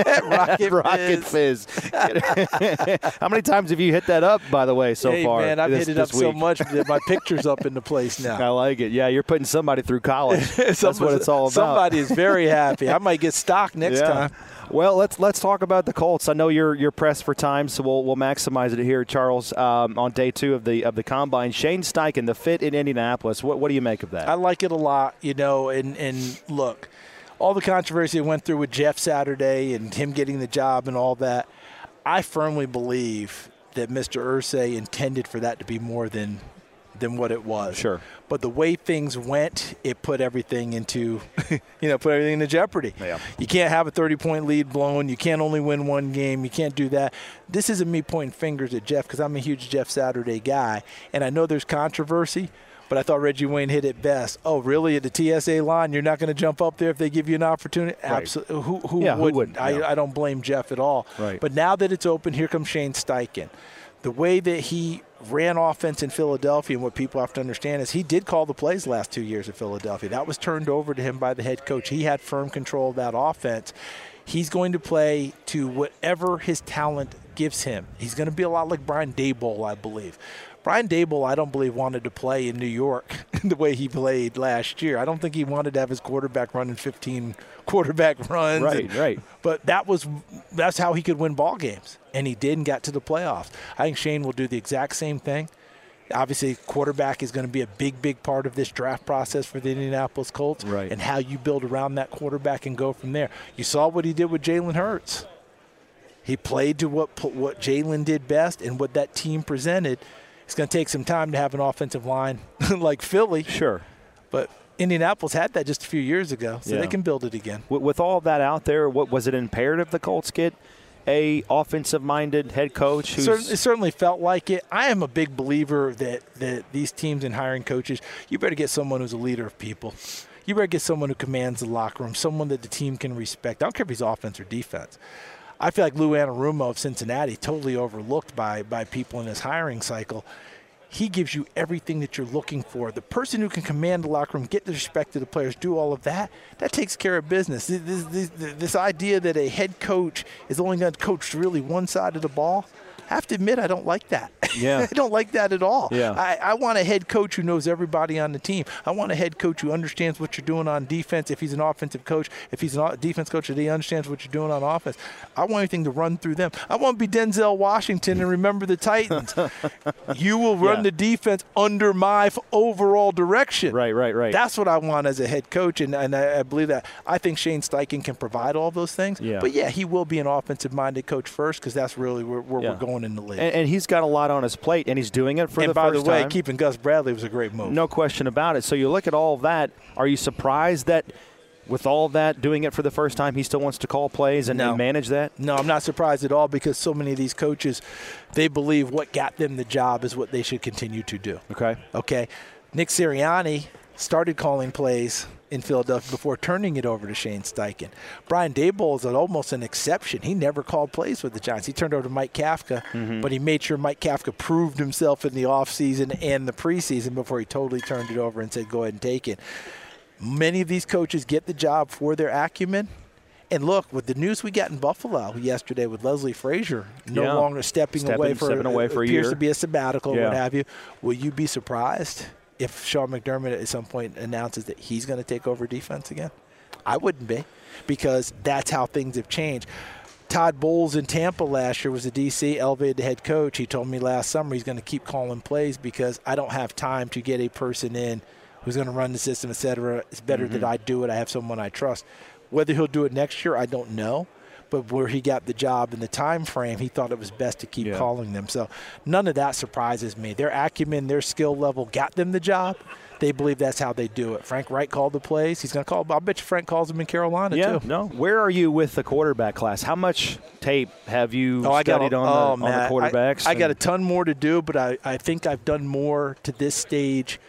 Speaker 5: at (laughs)
Speaker 8: Rocket,
Speaker 5: Rocket
Speaker 8: Fizz.
Speaker 5: Fizz. (laughs) How many times have you hit that up, by the way, so
Speaker 8: hey,
Speaker 5: far?
Speaker 8: man, I've
Speaker 5: this,
Speaker 8: hit it up
Speaker 5: this
Speaker 8: so much that my (laughs) picture's up in the place now.
Speaker 5: I like it. Yeah, you're putting somebody through college. (laughs) That's what it's all about.
Speaker 8: Somebody is very happy. I might get stock next
Speaker 5: Yeah.
Speaker 8: time.
Speaker 5: Well, let's let's talk about the Colts. I know you're you're pressed for time, so we'll we'll maximize it here, Charles. Um, on day two of the of the combine, Shane Steichen, the fit in Indianapolis. What what do you make of that?
Speaker 8: I like it a lot, you know, and, and look, all the controversy I went through with Jeff Saturday and him getting the job and all that, I firmly believe that Mr. Irsay intended for that to be more than than what it was.
Speaker 5: Sure.
Speaker 8: But the way things went, it put everything into, (laughs) you know, put everything into jeopardy.
Speaker 5: Yeah.
Speaker 8: You can't have a 30 point lead blown. You can't only win one game. You can't do that. This isn't me pointing fingers at Jeff because I'm a huge Jeff Saturday guy. And I know there's controversy, but I thought Reggie Wayne hit it best. Oh, really? At the TSA line, you're not going to jump up there if they give you an opportunity?
Speaker 5: Right.
Speaker 8: Absolutely. Who, who
Speaker 5: Yeah, who
Speaker 8: wouldn't?
Speaker 5: wouldn't?
Speaker 8: I,
Speaker 5: Yeah.
Speaker 8: I don't blame Jeff at all.
Speaker 5: Right.
Speaker 8: But now that it's open, here comes Shane Steichen. The way that he ran offense in Philadelphia and what people have to understand is he did call the plays the last two years at Philadelphia. That was turned over to him by the head coach. He had firm control of that offense. He's going to play to whatever his talent gives him. He's going to be a lot like Brian Daboll, I believe. Brian Daboll, I don't believe, wanted to play in New York (laughs) the way he played last year. I don't think he wanted to have his quarterback running 15 (laughs) quarterback runs.
Speaker 2: Right,
Speaker 8: and-
Speaker 2: right.
Speaker 8: But that was that's how he could win ball games, and he did and got to the playoffs. I think Shane will do the exact same thing. Obviously, quarterback is going to be a big, big part of this draft process for the Indianapolis Colts,
Speaker 2: Right.
Speaker 8: and how you build around that quarterback and go from there. You saw what he did with Jalen Hurts. He played to what what Jalen did best and what that team presented. It's going to take some time to have an offensive line (laughs) like Philly,
Speaker 2: Sure.
Speaker 8: but Indianapolis had that just a few years ago, so
Speaker 2: Yeah.
Speaker 8: they can build it again.
Speaker 2: With, with all that out there, what was it imperative the Colts get a offensive-minded head coach who's
Speaker 8: it certainly felt like it. I am a big believer that, that these teams and hiring coaches, you better get someone who's a leader of people. You better get someone who commands the locker room, someone that the team can respect. I don't care if he's offense or defense. I feel like Lou Anarumo of Cincinnati, totally overlooked by by people in his hiring cycle. He gives you everything that you're looking for. The person who can command the locker room, get the respect of the players, do all of that, that takes care of business. This, this, this, idea that a head coach is only going to coach really one side of the ball, have to admit, I don't like that.
Speaker 2: Yeah. (laughs)
Speaker 8: I don't like that at all.
Speaker 2: Yeah.
Speaker 8: I, I want a head coach who knows everybody on the team. I want a head coach who understands what you're doing on defense. If he's an offensive coach, if he's a defense coach, that he understands what you're doing on offense. I want anything to run through them. I want to be Denzel Washington and remember the Titans. (laughs) you will run
Speaker 2: Yeah.
Speaker 8: the defense under my overall direction.
Speaker 2: Right, right, right.
Speaker 8: That's what I want as a head coach, and, and I, I believe that. I think Shane Steichen can provide all those things.
Speaker 2: Yeah.
Speaker 8: But yeah, he will be an offensive-minded coach first because that's really where, where
Speaker 2: Yeah.
Speaker 8: we're going in the league.
Speaker 2: and, and he's got a lot on his plate, and he's doing it for
Speaker 8: And
Speaker 2: the
Speaker 8: by the way,
Speaker 2: time.
Speaker 8: keeping Gus Bradley was a great move.
Speaker 2: No question about it. So you look at all of that. Are you surprised that with all that doing it for the first time, he still wants to call plays and,
Speaker 8: No.
Speaker 2: and manage that?
Speaker 8: No, I'm not surprised at all because so many of these coaches, they believe what got them the job is what they should continue to do.
Speaker 2: Okay.
Speaker 8: Okay. Nick Sirianni started calling plays in Philadelphia before turning it over to Shane Steichen. Brian Daboll is an, almost an exception. He never called plays with the Giants. He turned over to Mike Kafka, mm-hmm. but he made sure Mike Kafka proved himself in the offseason and the preseason before he totally turned it over and said, go ahead and take it. Many of these coaches get the job for their acumen. And look, with the news we got in Buffalo yesterday with Leslie Frazier no
Speaker 2: Yeah.
Speaker 8: longer stepping,
Speaker 2: Stepping-
Speaker 8: away for
Speaker 2: stepping away for a
Speaker 8: appears
Speaker 2: year.
Speaker 8: to be a sabbatical,
Speaker 2: Yeah.
Speaker 8: what have you. Will you be surprised if Sean McDermott at some point announces that he's going to take over defense again? I wouldn't be, because that's how things have changed. Todd Bowles in Tampa last year was a DC, elevated the head coach. He told me last summer he's going to keep calling plays because I don't have time to get a person in who's going to run the system, et cetera. It's better
Speaker 2: Mm-hmm.
Speaker 8: that I do it. I have someone I trust. Whether he'll do it next year, I don't know. But where he got the job in the time frame, he thought it was best to keep
Speaker 2: Yeah.
Speaker 8: calling them. So none of that surprises me. Their acumen, their skill level got them the job. They believe that's how they do it. Frank Reich called the plays. He's going to call. I bet you Frank calls them in Carolina
Speaker 2: Yeah.
Speaker 8: too.
Speaker 2: No. Where are you with the quarterback class? How much tape have you
Speaker 8: Oh, I got
Speaker 2: studied
Speaker 8: a-
Speaker 2: on,
Speaker 8: oh,
Speaker 2: the, on the
Speaker 8: oh,
Speaker 2: quarterbacks?
Speaker 8: I, got a ton more to do, but I, I think I've done more to this stage,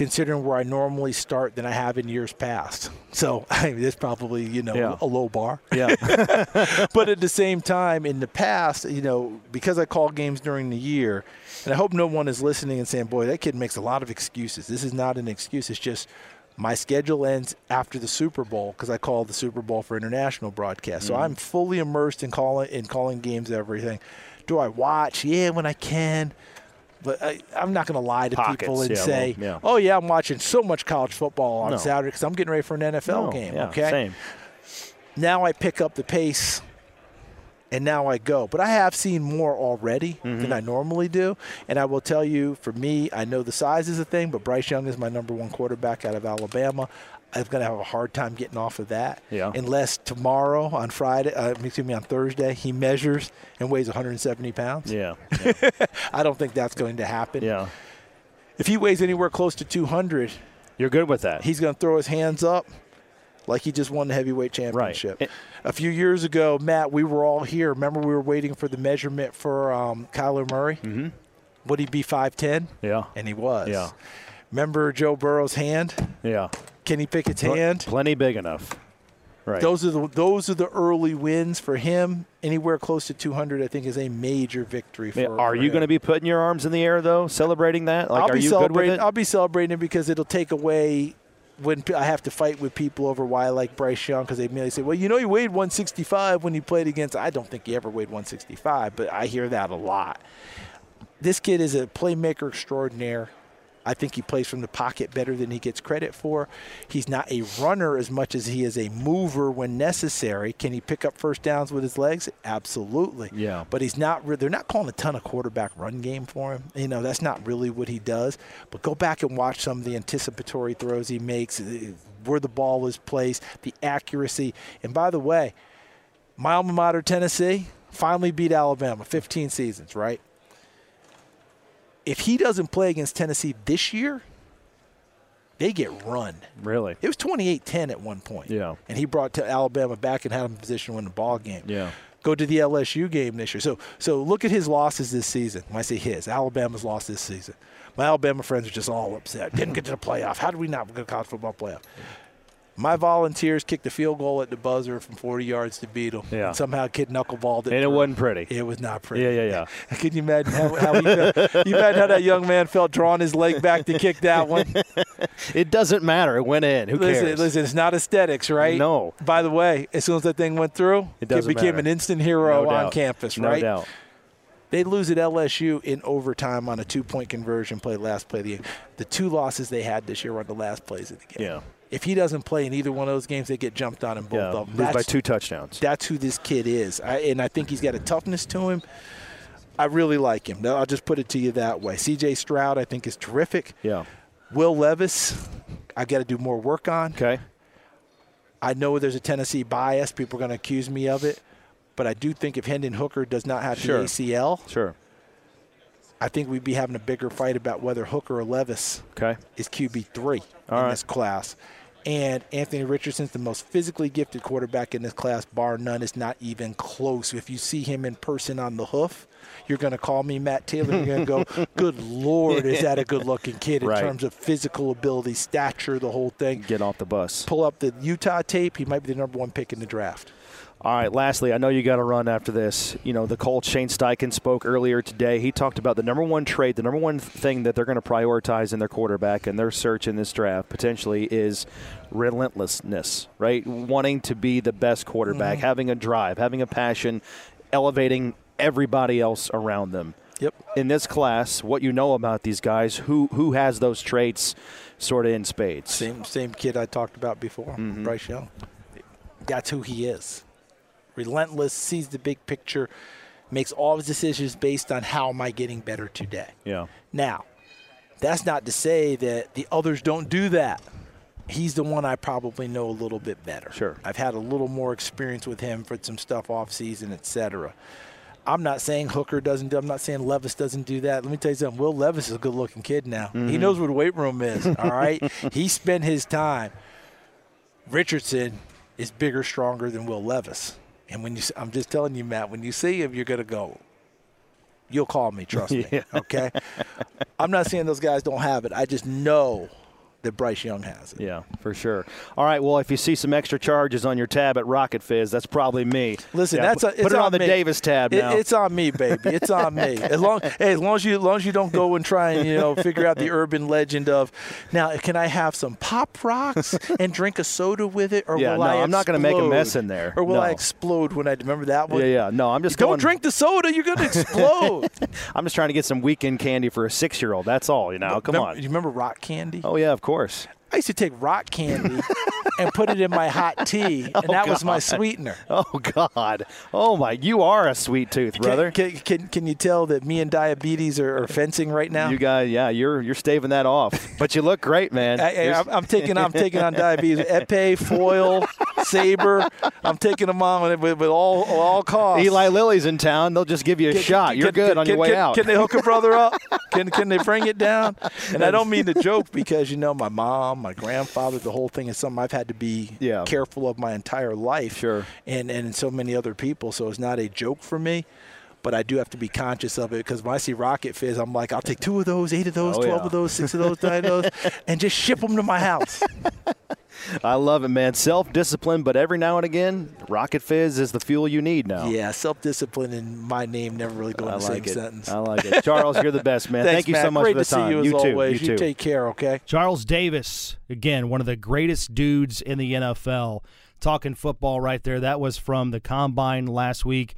Speaker 8: considering where I normally start than I have in years past. So (laughs) I mean, it's probably you know
Speaker 2: Yeah.
Speaker 8: a low bar.
Speaker 2: Yeah. (laughs)
Speaker 8: but at the same time, in the past, you know, because I call games during the year, and I hope no one is listening and saying, "Boy, that kid makes a lot of excuses." This is not an excuse. It's just my schedule ends after the Super Bowl because I call the Super Bowl for international broadcast. So mm-hmm. I'm fully immersed in calling in calling games, everything. Do I watch? Yeah, when I can. But I, I'm not going to lie to
Speaker 2: Pockets,
Speaker 8: people and
Speaker 2: yeah,
Speaker 8: say,
Speaker 2: well, yeah.
Speaker 8: "Oh yeah, I'm watching so much college football on
Speaker 2: No.
Speaker 8: Saturday because I'm getting ready for an NFL
Speaker 2: No,
Speaker 8: game."
Speaker 2: yeah,
Speaker 8: okay,
Speaker 2: Same.
Speaker 8: now I pick up the pace and now I go. But I have seen more already
Speaker 2: Mm-hmm.
Speaker 8: than I normally do. And I will tell you, for me, I know the size is a thing, but Bryce Young is my number one quarterback out of Alabama. I'm going to have a hard time getting off of that.
Speaker 2: Yeah.
Speaker 8: Unless tomorrow on Friday, uh, excuse me, on Thursday, he measures and weighs 170 pounds.
Speaker 2: Yeah. (laughs)
Speaker 8: I don't think that's going to happen.
Speaker 2: Yeah.
Speaker 8: If he weighs anywhere close to 200,
Speaker 2: You're good with that.
Speaker 8: he's going to throw his hands up like he just won the heavyweight championship. Right. A few years ago, Matt, we were all here. Remember, we were waiting for the measurement for um, Kyler Murray. Mm-hmm. Would he be five ten?
Speaker 2: yeah.
Speaker 8: And he was.
Speaker 2: Yeah.
Speaker 8: Remember Joe Burrow's hand?
Speaker 2: Yeah.
Speaker 8: Kenny Pickett's hand.
Speaker 2: Plenty big enough. Right.
Speaker 8: Those are the those are the early wins for him. Anywhere close to 200, I think, is a major victory for.
Speaker 2: Are
Speaker 8: for
Speaker 2: you going to be putting your arms in the air though, celebrating that? Like,
Speaker 8: I'll be
Speaker 2: you good with
Speaker 8: celebrating.
Speaker 2: it?
Speaker 8: I'll be celebrating because it'll take away when I have to fight with people over why I like Bryce Young because they immediately say, "Well, you know, he weighed 165 when he played against." I don't think he ever weighed 165, but I hear that a lot. this kid is a playmaker extraordinaire. I think he plays from the pocket better than he gets credit for. He's not a runner as much as he is a mover when necessary. Can he pick up first downs with his legs? Absolutely.
Speaker 5: Yeah.
Speaker 8: But he's not. re- They're not calling a ton of quarterback run game for him. You know, that's not really what he does. But go back and watch some of the anticipatory throws he makes, eh, where the ball is placed, the accuracy. And by the way, my alma mater, Tennessee, finally beat Alabama. 15 seasons, right? If he doesn't play against Tennessee this year, they get run.
Speaker 5: Really?
Speaker 8: It was 28-10 at one point.
Speaker 5: Yeah.
Speaker 8: And he brought to Alabama back and had him in position to win the ball game.
Speaker 5: Yeah.
Speaker 8: Go to the LSU game this year. So so look at his losses this season. When I say his, Alabama's lost this season. My Alabama friends are just all upset. Didn't get to the playoff. How did we not get to the college football playoff? My volunteers kicked a field goal at the buzzer from 40 yards to beat them.
Speaker 5: Yeah.
Speaker 8: And somehow kid knuckleballed it.
Speaker 5: And it
Speaker 8: through.
Speaker 5: wasn't pretty.
Speaker 8: It was not pretty.
Speaker 5: Yeah, yeah, yeah. (laughs)
Speaker 8: Can you imagine how, how he felt? You imagine how that young man felt drawing his leg back to kick that one? (laughs)
Speaker 5: It doesn't matter. It went in. Who
Speaker 8: Listen,
Speaker 5: cares?
Speaker 8: listen, it's not aesthetics, right?
Speaker 5: No.
Speaker 8: By the way, as soon as that thing went through,
Speaker 5: It doesn't
Speaker 8: became
Speaker 5: matter.
Speaker 8: an instant hero
Speaker 5: No
Speaker 8: on campus,
Speaker 5: no
Speaker 8: right?
Speaker 5: doubt.
Speaker 8: They lose at LSU in overtime on a two-point conversion play, last play of the game. The two losses they had this year were on the last plays of the game.
Speaker 5: Yeah.
Speaker 8: If he doesn't play in either one of those games, they get jumped on in both
Speaker 5: Yeah.
Speaker 8: of them.
Speaker 5: Lose by two touchdowns.
Speaker 8: That's who this kid is, I, and I think he's got a toughness to him. I really like him. I'll just put it to you that way. C.J. Stroud, I think, is terrific.
Speaker 5: Yeah.
Speaker 8: Will Levis, I got to do more work on.
Speaker 5: Okay.
Speaker 8: I know there's a Tennessee bias. People are going to accuse me of it. But I do think if Hendon Hooker does not have
Speaker 5: Sure.
Speaker 8: the ACL,
Speaker 5: Sure.
Speaker 8: I think we'd be having a bigger fight about whether Hooker or Levis
Speaker 5: Okay.
Speaker 8: is QB3
Speaker 5: All
Speaker 8: in
Speaker 5: right.
Speaker 8: this class. And Anthony Richardson's the most physically gifted quarterback in this class, bar none. Is not even close. If you see him in person on the hoof, you're going to call me Matt Taylor. You're going to go, (laughs) "Good Lord, is that a good-looking kid in
Speaker 5: Right.
Speaker 8: terms of physical ability, stature, the whole thing."
Speaker 5: Get off the bus.
Speaker 8: Pull up the Utah tape. He might be the number one pick in the draft.
Speaker 5: All right, lastly, I know you got to run after this. You know, the Colts, Shane Steichen spoke earlier today. He talked about the number one trade, the number one thing that they're going to prioritize in their quarterback and their search in this draft potentially is relentlessness, right? Wanting to be the best quarterback, having a drive, having a passion, elevating everybody else around them.
Speaker 8: Yep.
Speaker 5: In this class, what you know about these guys, who who has those traits sort of in spades?
Speaker 8: Same same kid I talked about before,
Speaker 5: Mm-hmm.
Speaker 8: Bryce Young. That's who he is. Relentless, sees the big picture, makes all his decisions based on how am I getting better today.
Speaker 5: Yeah.
Speaker 8: Now, that's not to say that the others don't do that. He's the one I probably know a little bit better.
Speaker 5: Sure.
Speaker 8: I've had a little more experience with him for some stuff off season, et cetera. I'm not saying Hooker doesn't do. I'm not saying Levis doesn't do that. Let me tell you something. Will Levis is a good-looking kid now. He mm-hmm. knows where the weight room is. All right. (laughs) he spent his time. Richardson is bigger, stronger than Will Levis. And when you, I'm just telling you, Matt, when you see him, you're gonna go. You'll call me, trust me. (laughs)
Speaker 5: Yeah.
Speaker 8: Okay. I'm not saying those guys don't have it. I just know that Bryce Young has it.
Speaker 5: Yeah, for sure. All right. Well, if you see some extra charges on your tab at Rocket Fizz, that's probably me.
Speaker 8: Listen,
Speaker 5: Yeah,
Speaker 8: that's a,
Speaker 5: put it on,
Speaker 8: on
Speaker 5: the
Speaker 8: me.
Speaker 5: Davis tab
Speaker 8: It-
Speaker 5: now.
Speaker 8: it's on me, baby. It's on me. (laughs) As long, hey, as long as you, as long as you don't go and try and you know figure out the urban legend of, now can I have some pop rocks (laughs) and drink a soda with it, or
Speaker 5: Yeah,
Speaker 8: will
Speaker 5: no,
Speaker 8: I?
Speaker 5: I'm not gonna make a mess in there.
Speaker 8: or will I explode when I remember that one?
Speaker 5: yeah, yeah. No, I'm just going...
Speaker 8: Don't drink the soda. You're gonna (laughs) explode.
Speaker 5: I'm just trying to get some weekend candy for a six-year-old. That's all. You know. Come
Speaker 8: Remember-
Speaker 5: on.
Speaker 8: You remember rock candy?
Speaker 5: Oh yeah, of course course.
Speaker 8: I used to take rock candy and put it in my hot tea, (laughs) and oh, that was my sweetener.
Speaker 5: Oh God. Oh my. You are a sweet tooth, brother.
Speaker 8: Can, can, can, can you tell that me and diabetes are, are fencing right now?
Speaker 5: You guys, yeah, you're you're staving that off, but you look great, man.
Speaker 8: I, am I'm taking I'm taking on diabetes. (laughs) Épée, foil, saber. I'm taking them on with, with, with all all costs.
Speaker 5: Eli Lilly's in town. They'll just give you a
Speaker 8: Can-
Speaker 5: shot. You're good
Speaker 8: can-
Speaker 5: on your way out.
Speaker 8: Can they hook a brother up? (laughs) Can can they bring it down? And I don't mean to joke because you know my mom, my grandfather, the whole thing is something I've had to be
Speaker 5: Yeah.
Speaker 8: careful of my entire life.
Speaker 5: Sure.
Speaker 8: And and so many other people, so it's not a joke for me. But I do have to be conscious of it because when I see Rocket Fizz, I'm like, I'll take two of those, eight of those,
Speaker 5: Oh,
Speaker 8: 12
Speaker 5: yeah.
Speaker 8: of those, six of those, nine of those, (laughs) and just ship them to my house.
Speaker 5: I love it, man. Self discipline, but every now and again, Rocket Fizz is the fuel you need now.
Speaker 8: Yeah, self discipline and my name never really go in
Speaker 5: I
Speaker 8: the
Speaker 5: like
Speaker 8: same
Speaker 5: it.
Speaker 8: sentence.
Speaker 5: I like it. Charles, you're the best, man. (laughs)
Speaker 8: Thanks,
Speaker 5: Thank you so much
Speaker 8: Great
Speaker 5: for the
Speaker 8: to
Speaker 5: time.
Speaker 8: see you as
Speaker 5: you too.
Speaker 8: always.
Speaker 5: You too.
Speaker 8: take care, okay?
Speaker 5: Charles Davis, again, one of the greatest dudes in the NFL. Talking football right there. That was from the combine last week.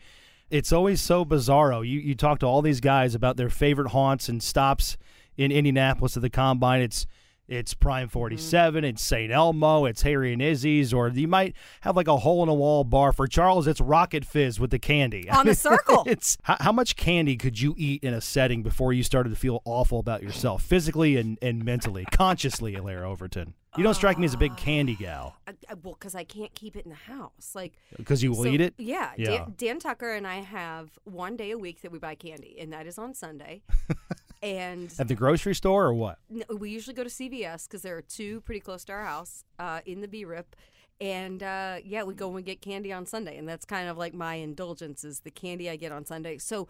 Speaker 5: it's always so bizarro. You you talk to all these guys about their favorite haunts and stops in Indianapolis at the combine. It's it's Prime mm-hmm. 47, it's St. Elmo, it's Harry and Izzy's, or you might have like a hole in a wall bar. For Charles, it's Rocket Fizz with the candy.
Speaker 7: On the (laughs) circle.
Speaker 5: it's how, how much candy could you eat in a setting before you started to feel awful about yourself, physically and, and mentally, consciously, Larra Overton? You don't strike me as a big candy gal
Speaker 7: I, I, well, because I can't keep it in the house. Like,
Speaker 5: because you will
Speaker 7: so-
Speaker 5: eat it.
Speaker 7: Yeah,
Speaker 5: Yeah.
Speaker 7: Dan, Dan Tucker and I have one day a week that we buy candy, and that is on Sunday. (laughs) and
Speaker 5: At the grocery store or what?
Speaker 7: we usually go to CVS because there are two pretty close to our house uh, in the B Rip. And uh, yeah, we go and get candy on Sunday, and that's kind of like my indulgence is the candy I get on Sunday. So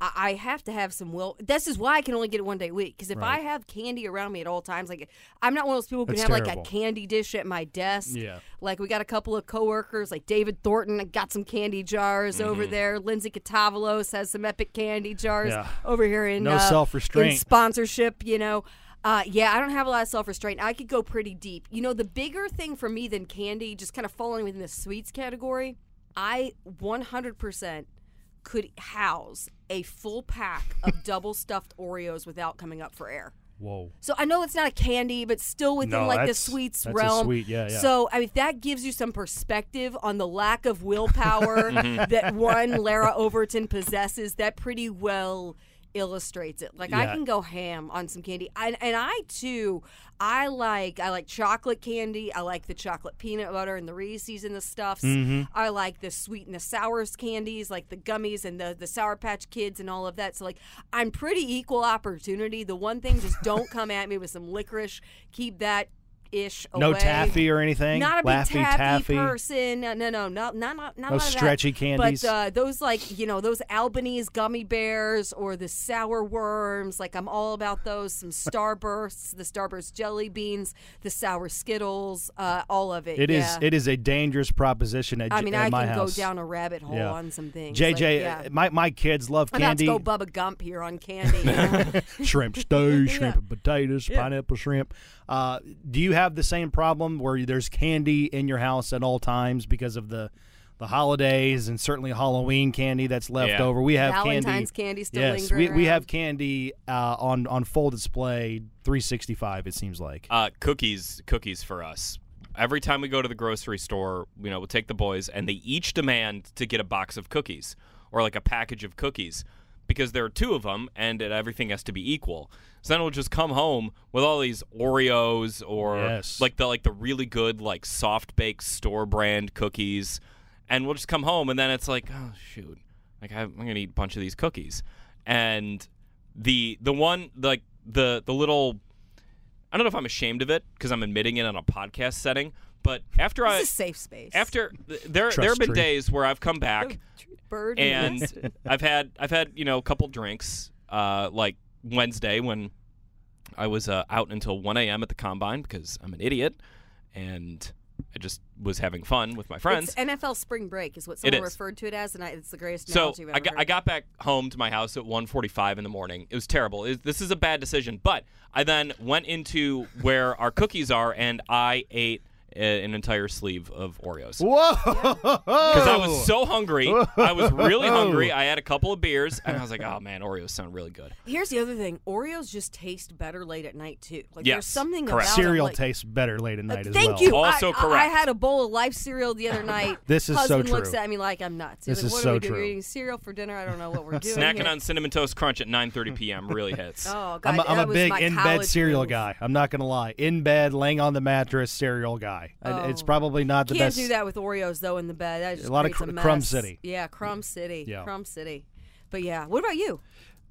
Speaker 7: I, I have to have some will. This is why I can only get it one day a week because if I have candy around me at all times, like I'm not one of those people who can
Speaker 5: That's
Speaker 7: have like
Speaker 5: terrible.
Speaker 7: a candy dish at my desk.
Speaker 5: Yeah.
Speaker 7: Like we got a couple of coworkers, like David Thornton, got some candy jars over there. Lindsay Catavalos has some epic candy jars
Speaker 5: Yeah.
Speaker 7: over here in
Speaker 5: No
Speaker 7: uh,
Speaker 5: self-restraint.
Speaker 7: in sponsorship. You know, uh, yeah, I don't have a lot of self restraint. I could go pretty deep. You know, the bigger thing for me than candy, just kind of falling within the sweets category, I 100% could house a full pack of (laughs) double stuffed Oreos without coming up for air.
Speaker 5: Whoa.
Speaker 7: So I know it's not a candy, but still within
Speaker 5: No,
Speaker 7: like the sweets realm.
Speaker 5: sweet, yeah, yeah.
Speaker 7: So I mean, that gives you some perspective on the lack of willpower (laughs) that one Larra Overton possesses. That pretty well illustrates it. Like I can go ham on some candy, I, and I too. I like I like chocolate candy. I like the chocolate peanut butter and the Reese's and the stuffs.
Speaker 5: Mm-hmm.
Speaker 7: I like the sweet and the sour candies, like the gummies and the the Sour Patch Kids and all of that. So like I'm pretty equal opportunity. The one thing just don't come at me with some licorice. Keep that ish away.
Speaker 5: No taffy or anything.
Speaker 7: Not a big
Speaker 5: Laffy
Speaker 7: taffy,
Speaker 5: taffy.
Speaker 7: person. No, no, no, not not not,
Speaker 5: No
Speaker 7: of that.
Speaker 5: stretchy candies.
Speaker 7: But uh, those like you know those Albanese gummy bears or the sour worms. Like I'm all about those. Some (laughs) Starbursts, the Starburst jelly beans, the sour Skittles, uh, all of it.
Speaker 5: It is.
Speaker 7: yeah.
Speaker 5: It is a dangerous proposition at,
Speaker 7: I mean, I can
Speaker 5: house.
Speaker 7: go down a rabbit hole
Speaker 5: Yeah.
Speaker 7: on some things.
Speaker 5: JJ,
Speaker 7: like, yeah.
Speaker 5: uh, my my kids love
Speaker 7: I'm about
Speaker 5: candy.
Speaker 7: to go Bubba Gump here on candy. (laughs)
Speaker 5: shrimp stew, (laughs) shrimp and potatoes, pineapple shrimp. Uh, do you have the same problem where there's candy in your house at all times because of the the holidays and certainly Halloween candy that's left
Speaker 6: Yeah.
Speaker 5: over? We have
Speaker 7: Valentine's
Speaker 5: candy.
Speaker 7: candy still
Speaker 5: yes, we,
Speaker 7: lingering
Speaker 5: we have candy uh, on on full display, 365. It seems like.
Speaker 6: Uh, cookies, cookies for us. Every time we go to the grocery store, you know, we'll take the boys, and they each demand to get a box of cookies or like a package of cookies because there are two of them, and it, everything has to be equal. So then we'll just come home with all these Oreos or
Speaker 5: Yes.
Speaker 6: like the like the really good like soft baked store brand cookies, and we'll just come home, and then it's like, oh shoot, like I'm gonna eat a bunch of these cookies, and the the one like the the little I don't know if I'm ashamed of it because I'm admitting it on a podcast setting, but after I
Speaker 7: This is a safe space.
Speaker 6: after there
Speaker 5: Trust
Speaker 6: there have been
Speaker 5: tree.
Speaker 6: days where I've come back
Speaker 7: bird
Speaker 6: and (laughs) I've had I've had you know a couple drinks uh, like Wednesday when I was uh, out until 1 a.m. at the combine because I'm an idiot and I just was having fun with my friends.
Speaker 7: It's NFL spring break is what
Speaker 6: It
Speaker 7: someone
Speaker 6: is.
Speaker 7: referred to it as, and I, it's the greatest
Speaker 6: So
Speaker 7: I've ever
Speaker 6: I got,
Speaker 7: heard.
Speaker 6: I got back home to my house at 1:45 in the morning. It was terrible. It- this is a bad decision, but I then went into where our cookies are and I ate a- an entire sleeve of Oreos
Speaker 5: Whoa!
Speaker 6: because I was so hungry. I was really hungry. I had a couple of beers and I was like, "Oh man, Oreos sound really good."
Speaker 7: Here's the other thing: Oreos just taste better late at night too. Like
Speaker 6: Yes,
Speaker 7: there's something
Speaker 6: correct.
Speaker 7: about 'em,
Speaker 5: Cereal
Speaker 7: like,
Speaker 5: tastes better late at night as
Speaker 7: Thank
Speaker 5: well.
Speaker 7: you.
Speaker 6: Also
Speaker 7: I, I-
Speaker 6: correct.
Speaker 7: I had a bowl of Life cereal the other night. (laughs)
Speaker 5: This is so
Speaker 7: Husband
Speaker 5: true.
Speaker 7: looks at me like I'm nuts. He's
Speaker 5: This
Speaker 7: like,
Speaker 5: is
Speaker 7: what
Speaker 5: so
Speaker 7: are we doing?
Speaker 5: true.
Speaker 7: We're eating cereal for dinner. I don't know what we're (laughs) doing.
Speaker 6: Snacking
Speaker 7: here.
Speaker 6: on cinnamon toast crunch at 9:30 p.m. really hits. (laughs)
Speaker 7: Oh God,
Speaker 5: I'm a, I'm a big in bed cereal
Speaker 7: move.
Speaker 5: guy. I'm not gonna lie. In bed, laying on the mattress, cereal guy. And It's
Speaker 7: Oh.
Speaker 5: probably not the best.
Speaker 7: Can't do that with Oreos though in the bed. That just
Speaker 5: A lot of
Speaker 7: creates
Speaker 5: cr-
Speaker 7: mess.
Speaker 5: Crumb City.
Speaker 7: Yeah, Crumb City.
Speaker 5: Yeah.
Speaker 7: Crumb City. But yeah, what about you?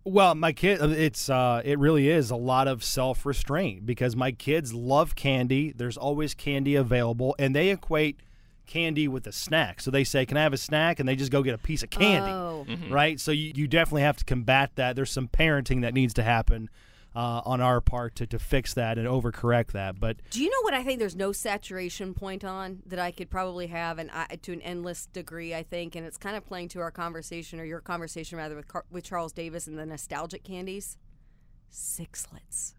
Speaker 5: Well, my kid, it's uh, it really is a lot of self restraint because my kids love candy. There's always candy available, and they equate candy with a snack. So they say, "Can I have a snack?" And they just go get a piece of candy,
Speaker 7: Oh.
Speaker 5: right? So you, you definitely have to combat that. There's some parenting that needs to happen uh, on our part to, to fix that and overcorrect that. But
Speaker 7: Do you know what I think there's no saturation point on that I could probably have and I, to an endless degree I think and it's kind of playing to our conversation or your conversation rather with Car- with Charles Davis and the nostalgic candies sixlets.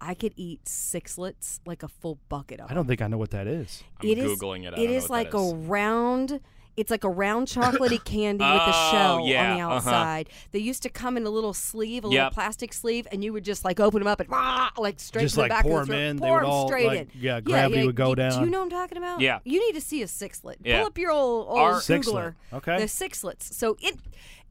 Speaker 7: I could eat sixlets like a full bucket of
Speaker 5: I don't think I know what that is.
Speaker 6: I'm
Speaker 7: It is-
Speaker 6: googling it. I
Speaker 7: It
Speaker 6: don't know
Speaker 7: is
Speaker 6: what
Speaker 7: like
Speaker 6: that is.
Speaker 7: a round. It's like a round chocolatey (laughs) candy with a
Speaker 6: Oh,
Speaker 7: shell
Speaker 6: yeah,
Speaker 7: on the
Speaker 6: uh-huh.
Speaker 7: outside. They used to come in a little sleeve, a little plastic sleeve, and you would just like open them up and rah, like straight
Speaker 5: Just
Speaker 7: to the
Speaker 5: like
Speaker 7: back
Speaker 5: pour
Speaker 7: of the
Speaker 5: 'em
Speaker 7: throat.
Speaker 5: in, they
Speaker 7: Pour
Speaker 5: would
Speaker 7: 'em
Speaker 5: all,
Speaker 7: straight
Speaker 5: like,
Speaker 7: in.
Speaker 5: yeah, gravity would go
Speaker 7: do, Do
Speaker 5: down.
Speaker 7: you know what I'm talking about?
Speaker 6: Yeah.
Speaker 7: You need to see a sixlet.
Speaker 6: Yeah.
Speaker 7: Pull up your old old
Speaker 6: Our-
Speaker 7: Googler.
Speaker 5: Sixlet, okay.
Speaker 7: The sixlets. So it.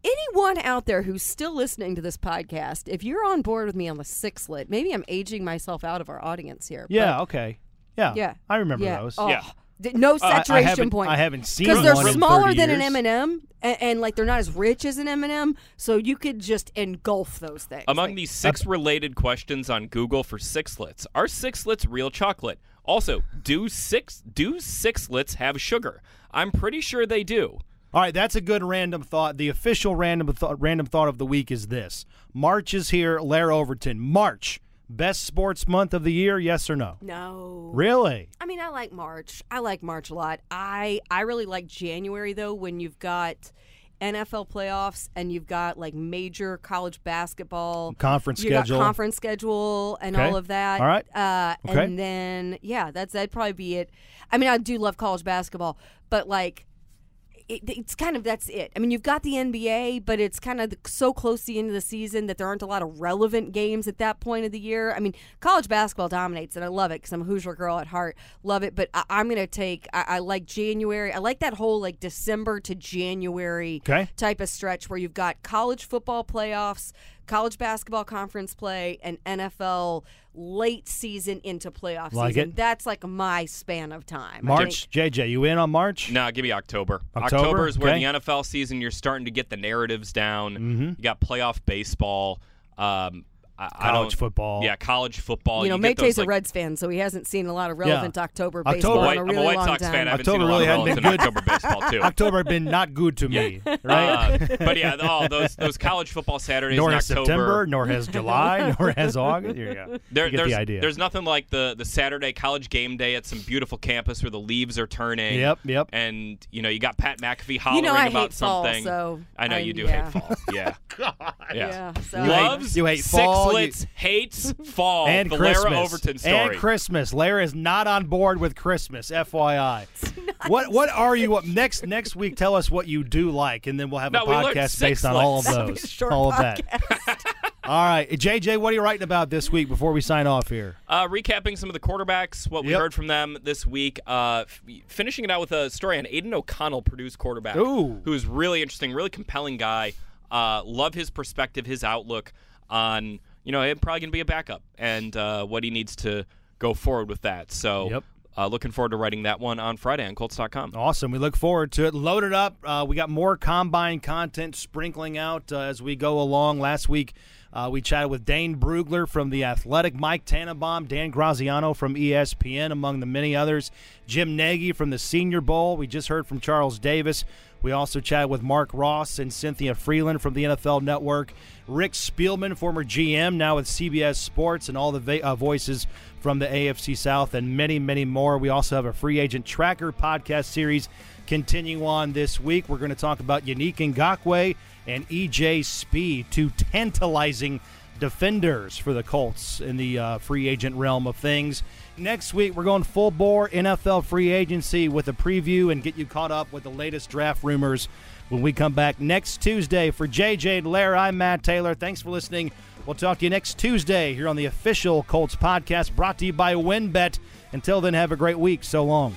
Speaker 7: Anyone out there who's still listening to this podcast, if you're on board with me on the sixlet, maybe I'm aging myself out of our audience here.
Speaker 5: Yeah,
Speaker 7: but-
Speaker 5: okay. Yeah.
Speaker 7: yeah,
Speaker 5: I remember
Speaker 7: yeah.
Speaker 5: those.
Speaker 7: Oh,
Speaker 6: Yeah.
Speaker 7: Th- No
Speaker 5: I- I
Speaker 7: saturation
Speaker 5: haven't-
Speaker 7: point.
Speaker 5: I haven't seen
Speaker 7: because they're smaller
Speaker 5: 30
Speaker 7: than an
Speaker 5: years.
Speaker 7: M and m and like they're not as rich as an M and m So you could just engulf those things.
Speaker 6: Among
Speaker 7: Like,
Speaker 6: these six related questions on Google for sixlets, are sixlets real chocolate? Also, do six do sixlets have sugar? I'm pretty sure they do.
Speaker 5: All right, that's a good random thought. The official random thought, random thought of the week is this: March is here. Larra Overton, March, best sports month of the year. Yes or no?
Speaker 7: no,
Speaker 5: Really?
Speaker 7: I mean, I like March. I like March a lot. I I really like January though, when you've got NFL playoffs and you've got like major college basketball
Speaker 5: Conference
Speaker 7: you
Speaker 5: schedule.
Speaker 7: got conference schedule and
Speaker 5: Okay.
Speaker 7: all of that.
Speaker 5: All right.
Speaker 7: uh,
Speaker 5: Okay.
Speaker 7: and then yeah, that's that'd probably be it. I mean, I do love college basketball, but like. It, it's kind of that's it. I mean, you've got the NBA, but it's kind of so close to the end of the season that there aren't a lot of relevant games at that point of the year. I mean, college basketball dominates, and I love it because I'm a Hoosier girl at heart. Love it, but I, I'm going to take. I, I like January. I like that whole like December to January
Speaker 5: Okay.
Speaker 7: type of stretch where you've got college football playoffs, college basketball conference play, and NFL late season into playoff
Speaker 5: Like
Speaker 7: season.
Speaker 5: it.
Speaker 7: That's like my span of time.
Speaker 5: March, JJ, you in on March?
Speaker 6: Nah, give me October.
Speaker 5: October?
Speaker 6: is where
Speaker 5: Okay.
Speaker 6: the NFL season you're starting to get the narratives down.
Speaker 5: Mm-hmm.
Speaker 6: You got playoff baseball. Um, I, I
Speaker 5: College
Speaker 6: don't-
Speaker 5: football.
Speaker 6: Yeah, college football.
Speaker 7: You know,
Speaker 6: get those,
Speaker 7: a
Speaker 6: like-
Speaker 7: Reds fan, so he hasn't seen a lot of relevant October
Speaker 5: October-
Speaker 7: baseball
Speaker 6: I'm a White,
Speaker 7: in a
Speaker 6: I'm a White
Speaker 7: long
Speaker 6: Sox
Speaker 7: time.
Speaker 6: fan. I haven't
Speaker 5: October
Speaker 6: seen a lot
Speaker 5: really
Speaker 6: of
Speaker 5: hadn't
Speaker 6: relevant
Speaker 5: been
Speaker 6: in
Speaker 5: good.
Speaker 6: October baseball too. (laughs)
Speaker 5: October had been not good to me, right?
Speaker 6: Uh, but yeah, oh, those those college football Saturdays
Speaker 5: nor
Speaker 6: in
Speaker 5: has
Speaker 6: October.
Speaker 5: September, nor has (laughs) July, nor has August. Here you go.
Speaker 6: There,
Speaker 5: you get
Speaker 6: there's,
Speaker 5: the idea.
Speaker 6: there's nothing like the the Saturday college game day at some beautiful campus where the leaves are turning.
Speaker 5: Yep, yep.
Speaker 6: And you know you got Pat McAfee
Speaker 7: You
Speaker 6: hollering
Speaker 7: know I
Speaker 6: about
Speaker 7: hate fall,
Speaker 6: something.
Speaker 7: so
Speaker 6: I know
Speaker 7: I-
Speaker 6: you do
Speaker 7: yeah.
Speaker 6: hate fall. (laughs) Yeah. yeah.
Speaker 7: Yeah, so
Speaker 5: You hate-
Speaker 6: Loves
Speaker 5: you hate fall, you-
Speaker 6: Sixlets, hates fall.
Speaker 5: and
Speaker 6: the
Speaker 5: Christmas.
Speaker 6: Larra Overton story.
Speaker 5: And Christmas. Larra is not on board with Christmas. FYI. (laughs) What what are you up next next week? Tell us what you do like, and then we'll have
Speaker 6: No,
Speaker 5: a podcast based on all of
Speaker 6: sixlets.
Speaker 7: Be a
Speaker 5: those. (laughs)
Speaker 7: short
Speaker 5: all of that. (laughs) all right, JJ, what are you writing about this week before we sign off here?
Speaker 6: Uh, recapping some of the quarterbacks, what we
Speaker 5: Yep.
Speaker 6: heard from them this week. Uh, f- finishing it out with a story on Aidan O'Connell, Purdue's quarterback,
Speaker 5: Ooh.
Speaker 6: who is really interesting, really compelling guy. Uh, love his perspective, his outlook on you know it's probably going to be a backup and uh, what he needs to go forward with that. So.
Speaker 5: Yep.
Speaker 6: Uh, looking forward to writing that one on Friday on Colts.com.
Speaker 5: Awesome. We look forward to it. Load it up. Uh, we got more combine content sprinkling out uh, as we go along. Last week, uh, we chatted with Dane Brugler from The Athletic, Mike Tannenbaum, Dan Graziano from ESPN, among the many others, Jim Nagy from the Senior Bowl. We just heard from Charles Davis. We also chatted with Marc Ross and Cynthia Frelund from the NFL Network, Rick Spielman, former GM, now with CBS Sports, and all the va- uh, voices from the AFC South, and many, many more. We also have a free agent tracker podcast series continue on this week. We're going to talk about Unique Ngakwe and EJ Speed, two tantalizing defenders for the Colts in the uh, free agent realm of things. Next week, we're going full bore NFL free agency with a preview and get you caught up with the latest draft rumors when we come back next Tuesday. For JJ Larra, I'm Matt Taylor. Thanks for listening. We'll talk to you next Tuesday here on the official Colts podcast brought to you by WinBet. Until then, have a great week. So long.